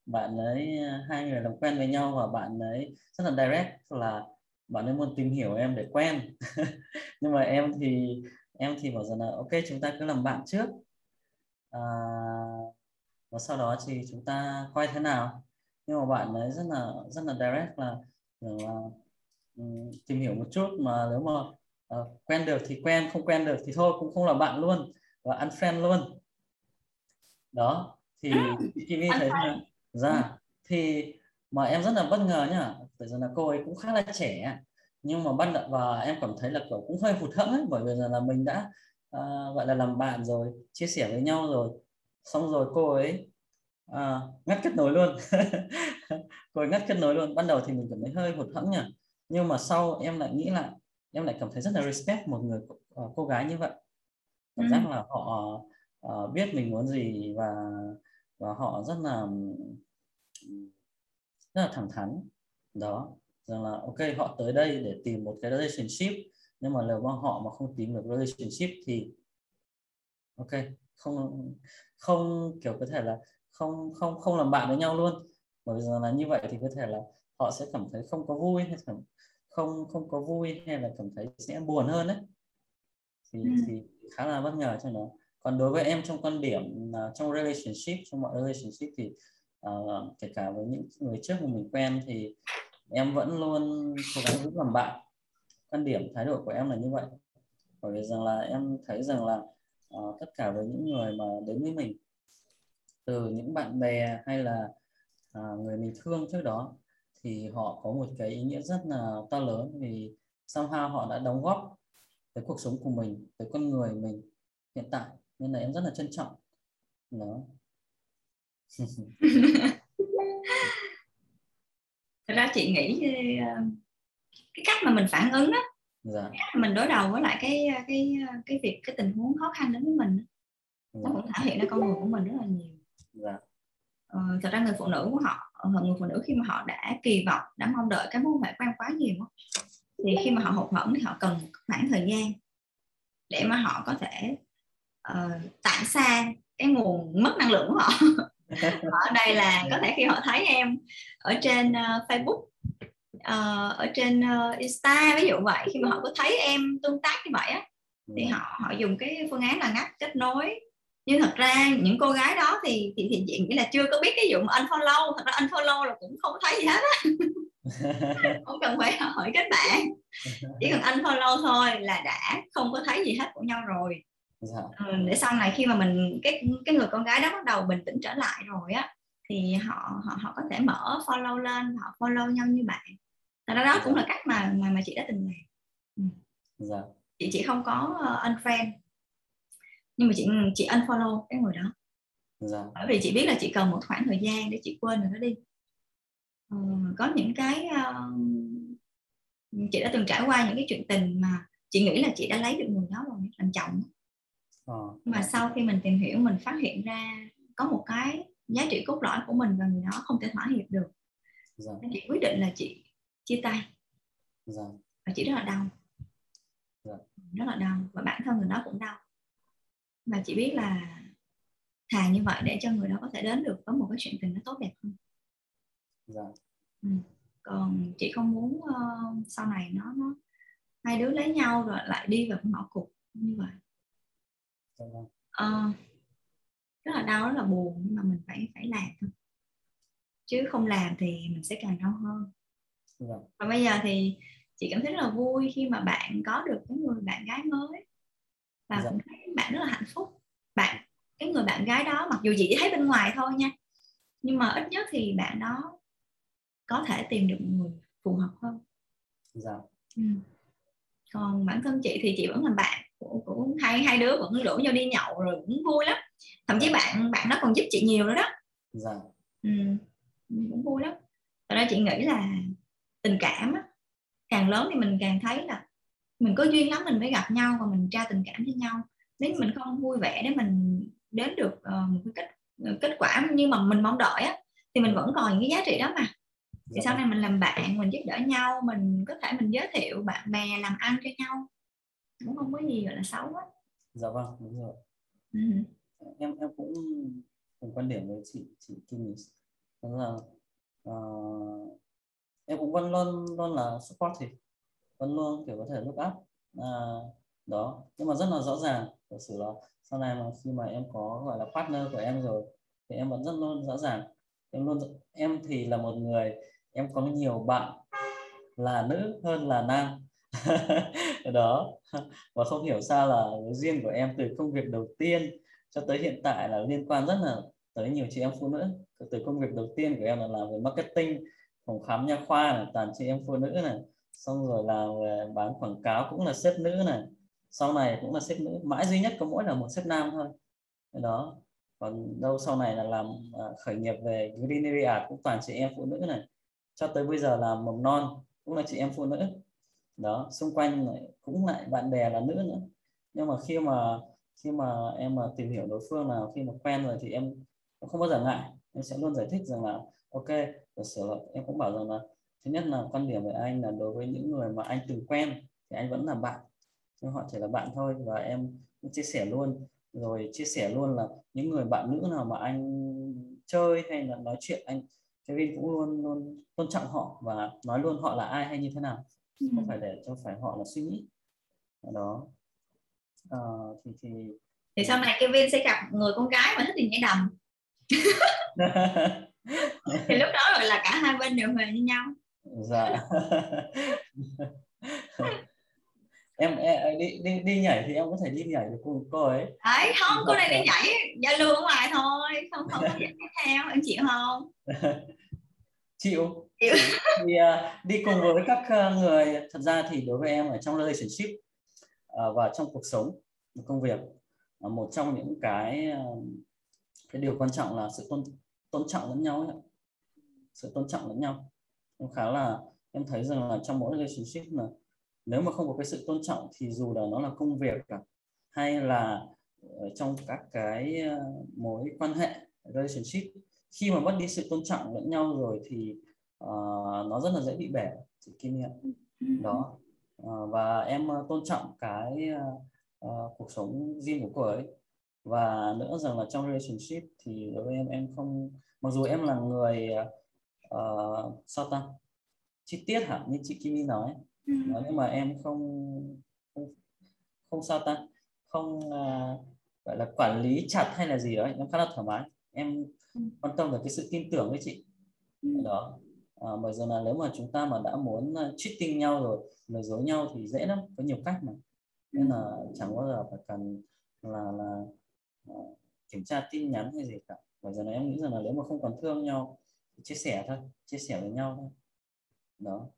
Bạn ấy ờ, hai người làm quen với nhau và bạn ấy rất là direct là bạn ấy muốn tìm hiểu em để quen. Nhưng mà em thì em thì bảo rằng là, ok, chúng ta cứ làm bạn trước à, và sau đó thì chúng ta coi thế nào? Nhưng mà bạn ấy rất là rất là direct là, là um, tìm hiểu một chút mà nếu mà uh, quen được thì quen không quen được thì thôi cũng không là bạn luôn và unfriend luôn. Đó thì Kimi thấy là ra thì mà em rất là bất ngờ nhá tại vì là cô ấy cũng khá là trẻ nhưng mà ban đầu và em cảm thấy là kiểu cũng hơi hụt hẫng ấy bởi vì là mình đã uh, gọi là làm bạn rồi chia sẻ với nhau rồi. Xong rồi cô ấy à, ngắt kết nối luôn. Cô ấy ngắt kết nối luôn. Ban đầu thì mình cảm thấy hơi hụt hẫng nhỉ. Nhưng mà sau em lại nghĩ lại em lại cảm thấy rất là respect một người uh, cô gái như vậy. Cảm ừ. giác là họ uh, biết mình muốn gì và và họ rất là rất là thẳng thắn. Đó rằng là ok họ tới đây để tìm một cái relationship nhưng mà nếu mà họ mà không tìm được relationship thì ok không không kiểu có thể là không không không làm bạn với nhau luôn. Bởi vì là như vậy thì có thể là họ sẽ cảm thấy không có vui hay cảm không không có vui hay là cảm thấy sẽ buồn hơn đấy. Thì ừ. thì khá là bất ngờ trong đó còn đối với em trong quan điểm trong relationship trong mọi relationship thì uh, kể cả với những người trước mà mình quen thì em vẫn luôn cố gắng giữ làm bạn quan điểm thái độ của em là như vậy. Bởi vì rằng là em thấy rằng là uh, tất cả với những người mà đến với mình từ những bạn bè hay là uh, người mình thương trước đó thì họ có một cái ý nghĩa rất là to lớn vì somehow họ đã đóng góp tới cuộc sống của mình tới con người mình hiện tại. Nên là em rất là trân trọng. Đó. Thật ra chị nghĩ ờ, cái cách mà mình phản ứng đó dạ. mình đối đầu với lại cái cái cái việc cái tình huống khó khăn đến với mình dạ. nó cũng thể hiện ra con người của mình rất là nhiều dạ. ờ, thật ra người phụ nữ của họ ờ, người phụ nữ khi mà họ đã kỳ vọng đã mong đợi cái mối quan hệ quan quá nhiều thì khi mà họ hụt hẫng thì họ cần khoảng thời gian để mà họ có thể uh, tạm xa cái nguồn mất năng lượng của họ ở đây là có thể khi họ thấy em ở trên uh, Facebook uh, ở trên uh, Insta ví dụ vậy. Khi mà họ có thấy em tương tác như vậy á thì họ họ dùng cái phương án là ngắt kết nối. Nhưng thật ra những cô gái đó thì thì thì chị nghĩ là chưa có biết cái mà unfollow. Thật ra unfollow là cũng không thấy gì hết á. Không cần phải hỏi kết bạn. Chỉ cần unfollow thôi là đã không có thấy gì hết của nhau rồi. Dạ. ừ, để sau này khi mà mình cái cái người con gái đó bắt đầu bình tĩnh trở lại rồi á thì họ họ họ có thể mở follow lên họ follow nhau như bạn thật ra đó cũng là cách mà mà mà chị đã từng làm ừ. dạ. chị chỉ không có uh, unfriend nhưng mà chị chị unfollow cái người đó dạ. bởi vì chị biết là chị cần một khoảng thời gian để chị quên rồi nó đi ừ, có những cái uh, chị đã từng trải qua những cái chuyện tình mà chị nghĩ là chị đã lấy được người đó rồi làm chồng ờ. mà sau khi mình tìm hiểu mình phát hiện ra có một cái giá trị cốt lõi của mình và người đó không thể thỏa hiệp được dạ. nên chị quyết định là chị chia tay dạ. và chị rất là đau dạ. rất là đau và bản thân người đó cũng đau mà chị biết là thà như vậy để cho người đó có thể đến được có một cái chuyện tình nó tốt đẹp hơn dạ. ừ. còn chị không muốn uh, sau này nó nó hai đứa lấy nhau rồi lại đi vào cái ngõ cụt như vậy uh, rất là đau rất là buồn nhưng mà mình phải phải làm thôi chứ không làm thì mình sẽ càng đau hơn dạ. Và bây giờ thì chị cảm thấy rất là vui khi mà bạn có được cái người bạn gái mới và dạ. cũng thấy bạn rất là hạnh phúc bạn cái người bạn gái đó mặc dù chị chỉ thấy bên ngoài thôi nha nhưng mà ít nhất thì bạn đó có thể tìm được một người phù hợp hơn dạ. ừ. còn bản thân chị thì chị vẫn là bạn của, của hai hai đứa vẫn rủ nhau đi nhậu rồi cũng vui lắm thậm chí dạ. bạn bạn đó còn giúp chị nhiều nữa đó dạ. ừ. cũng vui lắm thật ra chị nghĩ là tình cảm á, càng lớn thì mình càng thấy là mình có duyên lắm mình mới gặp nhau và mình trao tình cảm cho nhau. Nếu mình không vui vẻ để mình đến được uh, một cái kết kết quả như mà mình mong đợi á thì mình vẫn còn những cái giá trị đó mà. Thì sau này mình làm bạn mình giúp đỡ nhau mình có thể mình giới thiệu bạn bè làm ăn cho nhau. Cũng không có gì gọi là xấu á. Dạ vâng đúng rồi. Ừ. em em cũng cùng quan điểm với chị chị Kim đó là uh, em cũng vẫn luôn luôn là support thì vẫn luôn kiểu có thể look up à, đó. Nhưng mà rất là rõ ràng thật sự là sau này mà khi mà em có gọi là partner của em rồi thì em vẫn rất luôn rõ ràng. Em luôn em thì là một người em có nhiều bạn là nữ hơn là nam. Đó. Và không hiểu sao là duyên của em từ công việc đầu tiên cho tới hiện tại là liên quan rất là tới nhiều chị em phụ nữ. Từ công việc đầu tiên của em là làm về marketing phòng khám nha khoa này, toàn chị em phụ nữ này. Xong rồi là ờ, bán quảng cáo cũng là sếp nữ này. Sau này cũng là sếp nữ, mãi duy nhất có mỗi là một sếp nam thôi. Đó. Còn đâu sau này là làm ờ, khởi nghiệp về greenery art cũng toàn chị em phụ nữ này. Cho tới bây giờ là mầm non cũng là chị em phụ nữ. Đó, xung quanh cũng lại bạn bè là nữ nữa. Nhưng mà khi mà khi mà em mà tìm hiểu đối phương nào khi mà quen rồi thì em không bao giờ ngại. Em sẽ luôn giải thích rằng là, ok giả sử em cũng bảo rằng là thứ nhất là quan điểm về anh là đối với những người mà anh từng quen thì anh vẫn là bạn. Nhưng họ chỉ là bạn thôi và em cũng chia sẻ luôn. Rồi chia sẻ luôn là những người bạn nữ nào mà anh chơi hay là nói chuyện anh Kevin cũng luôn luôn tôn trọng họ và nói luôn họ là ai hay như thế nào. Ừ. không phải để cho phải họ là suy nghĩ. Đó. À, thì thì thì sau này Kevin sẽ gặp người con gái mà thích đi nhảy đầm thì lúc đó là cả hai bên đều về như nhau. Dạ. Em, em đi đi đi nhảy thì em có thể đi nhảy được cùng cô ấy. Đấy không cô này đi nhảy giao lưu ở ngoài thôi không không có tiếp theo em chịu không? Chịu. Chịu. Thì uh, đi cùng với các uh, người thật ra thì đối với em ở trong relationship uh, và trong cuộc sống công việc uh, một trong những cái uh, cái điều quan trọng là sự tôn tôn trọng lẫn nhau ấy. sự tôn trọng lẫn nhau. Em khá là em thấy rằng là trong mỗi relationship là nếu mà không có cái sự tôn trọng thì dù là nó là công việc cả hay là ở trong các cái ờ, mối quan hệ relationship khi mà mất đi sự tôn trọng lẫn nhau rồi thì uh, nó rất là dễ bị bể sự kinh nghiệm đó. Uh, và em tôn trọng cái uh, cuộc sống riêng của cô ấy và nữa rằng là trong relationship thì đối với em em không mặc dù em là người uh, sao ta? Chi tiết hả như chị Kim nói. Ừ. nhưng mà em không không, không sao ta? Không uh, gọi là quản lý chặt hay là gì đó em khá là thoải mái. Em ừ. quan tâm về cái sự tin tưởng với chị. Ừ. đó. À, bởi giờ là nếu mà chúng ta mà đã muốn cheating nhau rồi lừa dối nhau thì dễ lắm có nhiều cách mà. Nên là chẳng bao giờ phải cần là là uh, kiểm tra tin nhắn hay gì cả. Bởi giờ này em nghĩ rằng là nếu mà không còn thương nhau thì chia sẻ thôi chia sẻ với nhau thôi. Đó.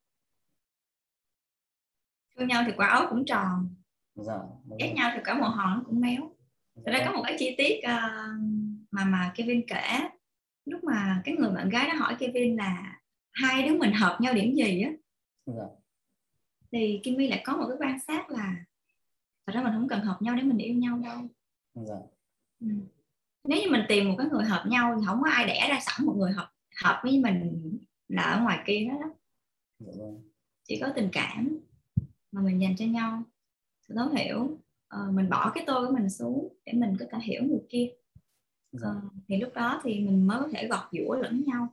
Thương nhau thì quả ấu cũng tròn. Dạ, ghét nhau thì cả một hòn cũng méo. Thật ra có một cái chi tiết uh, mà mà Kevin kể lúc mà cái người bạn gái đó hỏi Kevin là hai đứa mình hợp nhau điểm gì á. Dạ. thì Kimmy lại có một cái quan sát là thật ra mình không cần hợp nhau để mình yêu nhau đâu. Dạ. Ừ. nếu như mình tìm một cái người hợp nhau thì không có ai đẻ ra sẵn một người hợp hợp với mình là ở ngoài kia hết đó dạ vâng. chỉ có tình cảm mà mình dành cho nhau. Sự thấu hiểu uh, mình bỏ cái tôi của mình xuống để mình có thể hiểu người kia. Uh, thì lúc đó thì mình mới có thể gọt giũa lẫn nhau.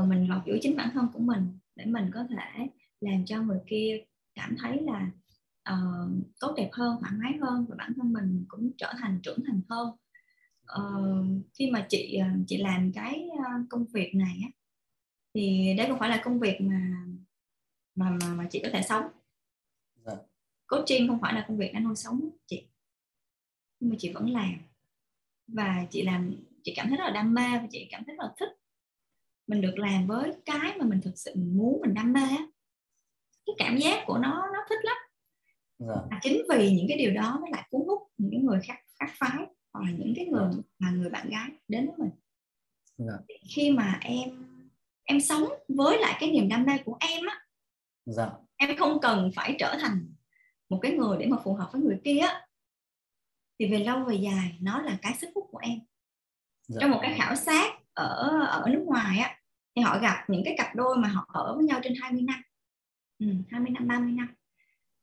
Uh, mình gọt giũa chính bản thân của mình để mình có thể làm cho người kia cảm thấy là uh, tốt đẹp hơn thoải mái hơn và bản thân mình cũng trở thành trưởng thành hơn uh, khi mà chị chị làm cái công việc này á thì đấy không phải là công việc mà mà mà, mà chị có thể sống. Dạ. coaching không phải là công việc để nuôi sống chị. Nhưng mà chị vẫn làm. Và chị làm chị cảm thấy rất là đam mê và chị cảm thấy rất là thích mình được làm với cái mà mình thực sự mình muốn mình đam mê cái cảm giác của nó nó thích lắm. Dạ. à, chính vì những cái điều đó nó lại cuốn hút những người khác khác phái hoặc là những cái người mà người bạn gái đến với mình dạ. khi mà em em sống với lại cái niềm đam mê của em á dạ. em không cần phải trở thành một cái người để mà phù hợp với người kia thì về lâu về dài nó là cái sức hút của em dạ. trong một cái khảo sát ở ở nước ngoài á thì họ gặp những cái cặp đôi mà họ ở với nhau trên 20 năm ừ, 20 năm 30 năm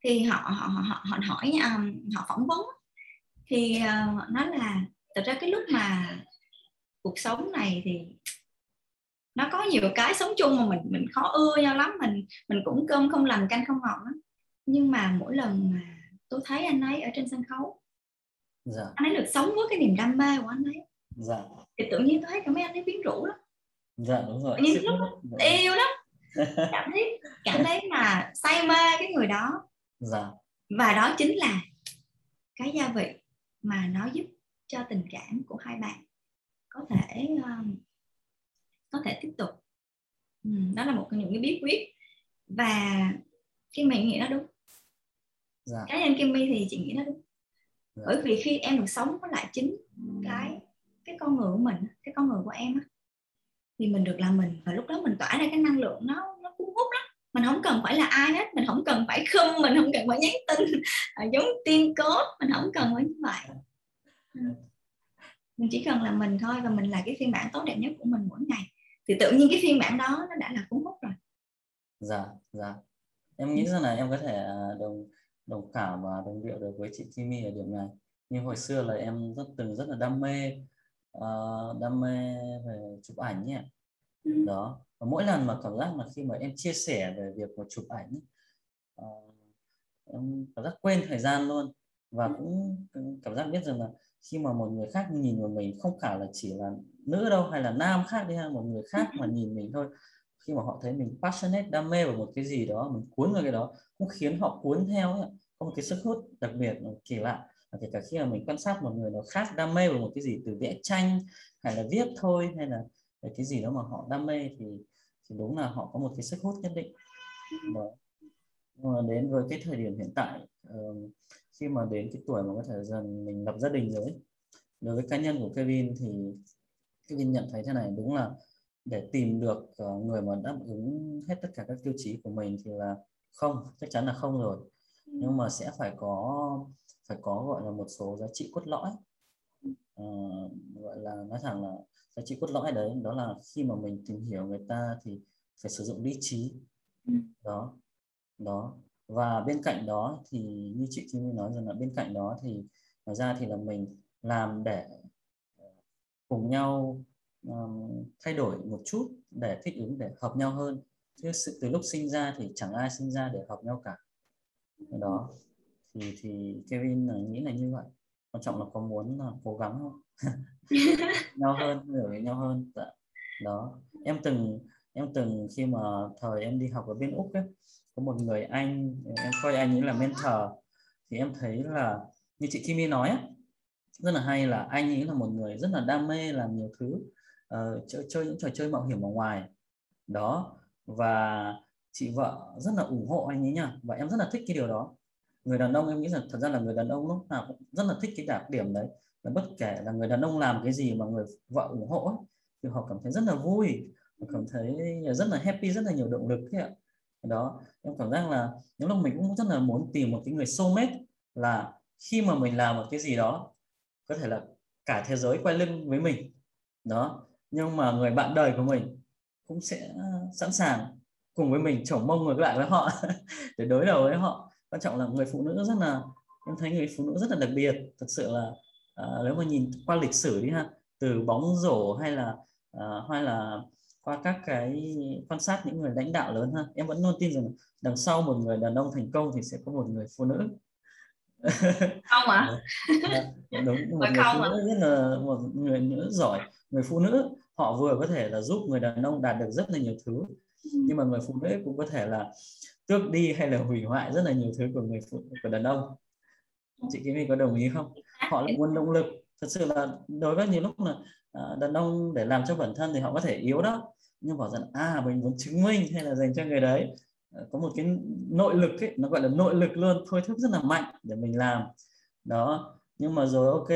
thì họ họ họ họ hỏi um, họ phỏng vấn thì uh, nói là thật ra cái lúc mà cuộc sống này thì nó có nhiều cái sống chung mà mình mình khó ưa nhau lắm mình mình cũng cơm không lành canh không ngọt lắm nhưng mà mỗi lần mà tôi thấy anh ấy ở trên sân khấu dạ. anh ấy được sống với cái niềm đam mê của anh ấy dạ. thì tự nhiên tôi thấy cả mấy anh ấy biến rũ lắm dạ đúng rồi nhưng lúc dạ. yêu lắm cảm thấy cảm thấy mà say mê cái người đó dạ. và đó chính là cái gia vị mà nó giúp cho tình cảm của hai bạn có thể uh, có thể tiếp tục. Ừ, đó là một trong những cái bí quyết. Và khi mình nghĩ nó đúng. Dạ. cá nhân Kimmy thì chị nghĩ nó đúng. Dạ. bởi vì khi em được sống với lại chính cái cái con người của mình cái con người của em á thì mình được làm mình. Và lúc đó mình tỏa ra cái năng lượng nó nó cuốn hút lắm mình không cần phải là ai hết mình không cần phải khum mình không cần phải nhắn tin à, giống tiên cốt mình không cần phải như vậy. Ừ. mình chỉ cần là mình thôi và mình là cái phiên bản tốt đẹp nhất của mình mỗi ngày. Thì tự nhiên cái phiên bản đó nó đã là cuốn hút rồi. Dạ dạ. Em nghĩ rằng là em có thể à, đồng đồng cảm và đồng điệu được với chị Kimi ở điểm này. Như hồi xưa là em rất từng rất là đam mê uh, đam mê về chụp ảnh nhỉ? Ừ. đó và mỗi lần mà cảm giác là khi mà em chia sẻ về việc mà chụp ảnh uh, em cảm giác quên thời gian luôn và ừ. cũng cảm giác biết rằng là khi mà một người khác nhìn vào mình không phải là chỉ là nữ đâu hay là nam khác đi hay một người khác mà nhìn mình thôi khi mà họ thấy mình passionate đam mê vào một cái gì đó mình cuốn vào cái đó cũng khiến họ cuốn theo ấy. có một cái sức hút đặc biệt kỳ lạ và kể cả khi mà mình quan sát một người nào khác đam mê vào một cái gì từ vẽ tranh hay là viết thôi hay là cái gì đó mà họ đam mê thì thì đúng là họ có một cái sức hút nhất định đó. Nhưng mà đến với cái thời điểm hiện tại uh, khi mà đến cái tuổi mà có thể dần mình lập gia đình rồi đối với cá nhân của Kevin thì Kevin nhận thấy thế này đúng là để tìm được uh, người mà đáp ứng hết tất cả các tiêu chí của mình thì là không chắc chắn là không rồi ừ. nhưng mà sẽ phải có phải có gọi là một số giá trị cốt lõi uh, gọi là nói thẳng là giá trị cốt lõi đấy đó là khi mà mình tìm hiểu người ta thì phải sử dụng lý trí. Ừ. đó đó. Và bên cạnh đó thì như chị Kim nói rằng là bên cạnh đó thì ngoài ra thì là mình làm để ờ, cùng nhau um, thay đổi một chút để thích ứng để hợp nhau hơn. Chứ sự từ lúc sinh ra thì chẳng ai sinh ra để hợp nhau cả. Đó. Thì thì Kevin nghĩ là như vậy quan trọng là có muốn là cố gắng không? Nhau hơn hiểu với nhau hơn dạ. đó. Em từng em từng khi mà thời em đi học ở bên úc ấy có một người anh em coi anh ấy là mentor thì em thấy là như chị Kimi nói ấy, rất là hay là anh ấy là một người rất là đam mê làm nhiều thứ uh, chơi, chơi những trò chơi mạo hiểm ở ngoài. Đó. Và chị vợ rất là ủng hộ anh ấy nha và em rất là thích cái điều đó người đàn ông em nghĩ rằng thật ra là người đàn ông lúc nào cũng rất là thích cái đặc điểm đấy. Là bất kể là người đàn ông làm cái gì mà người vợ ủng hộ ấy, thì họ cảm thấy rất là vui họ cảm thấy rất là happy rất là nhiều động lực ấy ạ. Đó em cảm giác là những lúc mình cũng rất là muốn tìm một cái người soulmate là khi mà mình làm một cái gì đó có thể là cả thế giới quay lưng với mình. Đó nhưng mà người bạn đời của mình cũng sẽ sẵn sàng cùng với mình chổng mông ngược lại với họ để đối đầu với họ quan trọng là người phụ nữ rất là em thấy người phụ nữ rất là đặc biệt. Thật sự là à, nếu mà nhìn qua lịch sử đi ha từ bóng rổ hay là à, hay là qua các cái quan sát những người lãnh đạo lớn ha em vẫn luôn tin rằng đằng sau một người đàn ông thành công thì sẽ có một người phụ nữ. Không à đúng một người phụ nữ rất là một người nữ giỏi người phụ nữ họ vừa có thể là giúp người đàn ông đạt được rất là nhiều thứ. Nhưng mà người phụ nữ cũng có thể là tước đi hay là hủy hoại rất là nhiều thứ của người phụ của đàn ông. Chị Kim có đồng ý không? Họ là nguồn động lực. Thật sự là đối với nhiều lúc là à, đàn ông để làm cho bản thân thì họ có thể yếu đó. Nhưng bảo rằng à mình muốn chứng minh hay là dành cho người đấy. À, có một cái nội lực ấy nó gọi là nội lực luôn thôi thúc rất là mạnh để mình làm. Đó nhưng mà rồi ok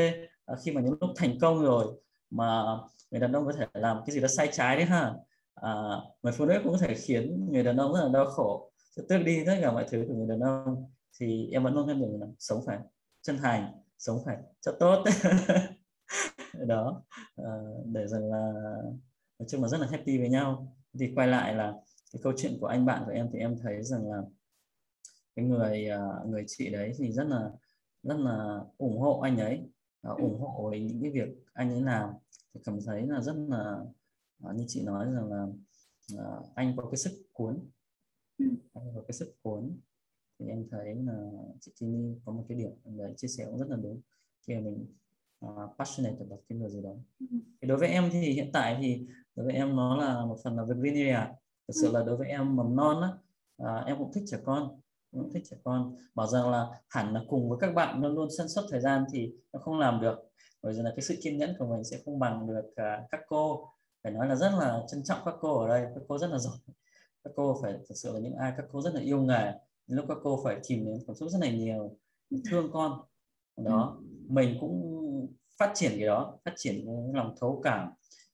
à, khi mà những lúc thành công rồi mà người đàn ông có thể làm cái gì đó sai trái đấy ha à, người phụ nữ cũng có thể khiến người đàn ông rất là đau khổ. Sẽ tước đi tất cả mọi thứ của người đàn ông thì em vẫn luôn khuyên mình là sống phải chân thành sống phải cho tốt. Đó à, để rằng là nói chung là rất là happy với nhau. Thì quay lại là cái câu chuyện của anh bạn của em thì em thấy rằng là cái người ờ, người chị đấy thì rất là rất là ủng hộ anh ấy ờ, ủng hộ với những cái việc anh ấy làm. Thì cảm thấy là rất là à, như chị nói rằng là anh có cái sức cuốn ừ. anh có cái sức cuốn thì em thấy là chị Tini có một cái điểm đấy chia sẻ cũng rất là đúng khi mà mình uh, passionate about cái điều gì đó ừ. thì đối với em thì hiện tại thì đối với em nó là một phần là Virginia thật sự ừ. là đối với em mầm non á uh, em cũng thích trẻ con cũng thích trẻ con bảo rằng là hẳn là cùng với các bạn luôn luôn sân suất thời gian thì nó không làm được bởi vì là cái sự kiên nhẫn của mình sẽ không bằng được uh, các cô phải nói là rất là trân trọng các cô ở đây. Các cô rất là giỏi. Các cô phải thực sự là những ai các cô rất là yêu nghề. Lúc các cô phải tìm đến cảm xúc rất là nhiều thương con. Đó ừ. mình cũng phát triển cái đó phát triển cái lòng thấu cảm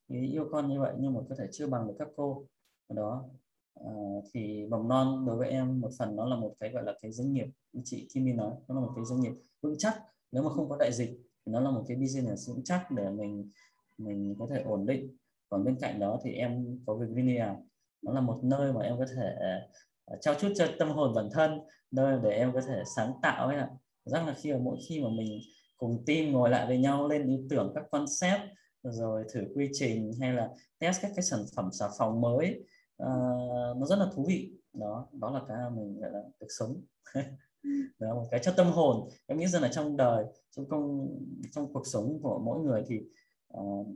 yêu con như vậy nhưng mà có thể chưa bằng được các cô. Đó à, thì mầm non đối với em một phần nó là một cái gọi là cái doanh nghiệp. Như chị Kim nói nó là một cái doanh nghiệp vững chắc. Nếu mà không có đại dịch thì nó là một cái business vững chắc để mình mình có thể ổn định còn bên cạnh đó thì em có Virginia nó là một nơi mà em có thể à, trao chút cho tâm hồn bản thân nơi để em có thể sáng tạo ấy ạ. Rất là khi mà mỗi khi mà mình cùng team ngồi lại với nhau lên ý tưởng các concept rồi thử quy trình hay là test các cái sản phẩm xà phòng mới uh, nó rất là thú vị. Đó đó là cái mình gọi là được sống. Đó một cái cho tâm hồn. Em nghĩ rằng là trong đời trong công trong cuộc sống của mỗi người thì uh,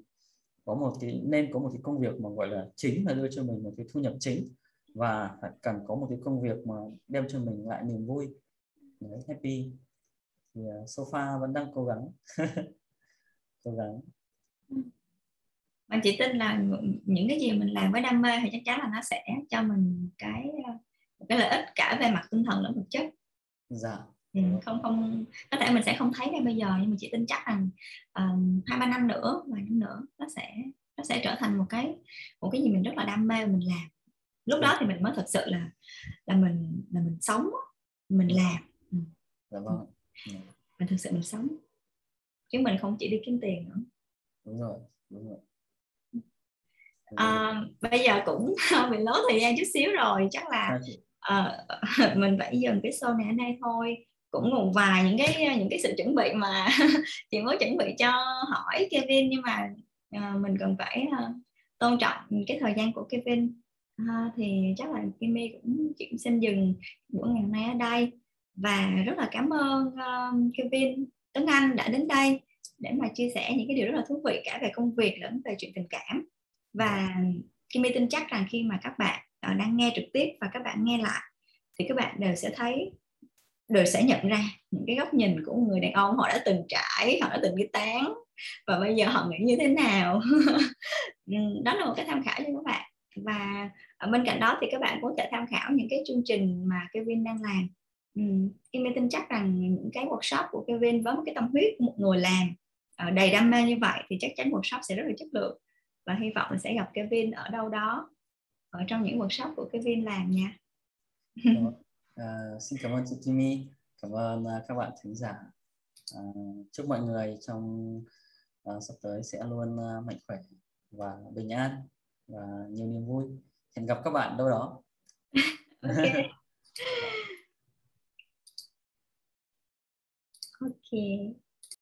có một cái nên có một cái công việc mà gọi là chính là đưa cho mình một cái thu nhập chính và phải cần có một cái công việc mà đem cho mình lại niềm vui. Đấy, happy. Thì uh, sofa vẫn đang cố gắng. Cố gắng. Mà chị tin là những cái gì mình làm với đam mê thì chắc chắn là nó sẽ cho mình cái cái lợi ích cả về mặt tinh thần lẫn vật chất. Dạ ừ, không không có thể mình sẽ không thấy ngay bây giờ nhưng mà chị tin chắc rằng hai ba năm nữa vài năm nữa nó sẽ nó sẽ trở thành một cái một cái gì mình rất là đam mê mình làm. Lúc đó thì mình mới thật sự là là mình là mình sống mình làm. Ừ. dạ vâng dạ. mình thực sự mình sống. Chứ mình không chỉ đi kiếm tiền nữa. Đúng rồi đúng rồi. À, bây giờ cũng bị lố thời gian chút xíu rồi chắc là uh, mình phải dừng cái show này ở đây thôi cũng một vài những cái những cái sự chuẩn bị mà chị mới chuẩn bị cho hỏi Kevin nhưng mà uh, mình cần phải uh, tôn trọng cái thời gian của Kevin. Uh, thì chắc là Kimmy cũng chị cũng xin dừng buổi ngày hôm nay ở đây. Và rất là cảm ơn uh, Kevin Tuấn Anh đã đến đây để mà chia sẻ những cái điều rất là thú vị cả về công việc lẫn về chuyện tình cảm. Và Kimmy tin chắc rằng khi mà các bạn uh, đang nghe trực tiếp và các bạn nghe lại thì các bạn đều sẽ thấy đều sẽ nhận ra những cái góc nhìn của người đàn ông. Họ đã từng trải họ đã từng đi tán và bây giờ họ nghĩ như thế nào? Ừ, đó là một cái tham khảo cho các bạn. Và bên cạnh đó thì các bạn cũng thể tham khảo những cái chương trình mà Kevin đang làm. Ừ, um, Kim tin chắc rằng những cái workshop của Kevin với một cái tâm huyết của một người làm ờ, đầy đam mê như vậy thì chắc chắn workshop sẽ rất là chất lượng. Và hy vọng sẽ gặp Kevin ở đâu đó ở trong những workshop của Kevin làm nha uh, xin cảm ơn chị Kimi, cảm ơn uh, các bạn thính giả. Uh, chúc mọi người trong uh, sắp tới sẽ luôn uh, mạnh khỏe và bình an và nhiều niềm vui. Hẹn gặp các bạn đâu đó. ok. ok.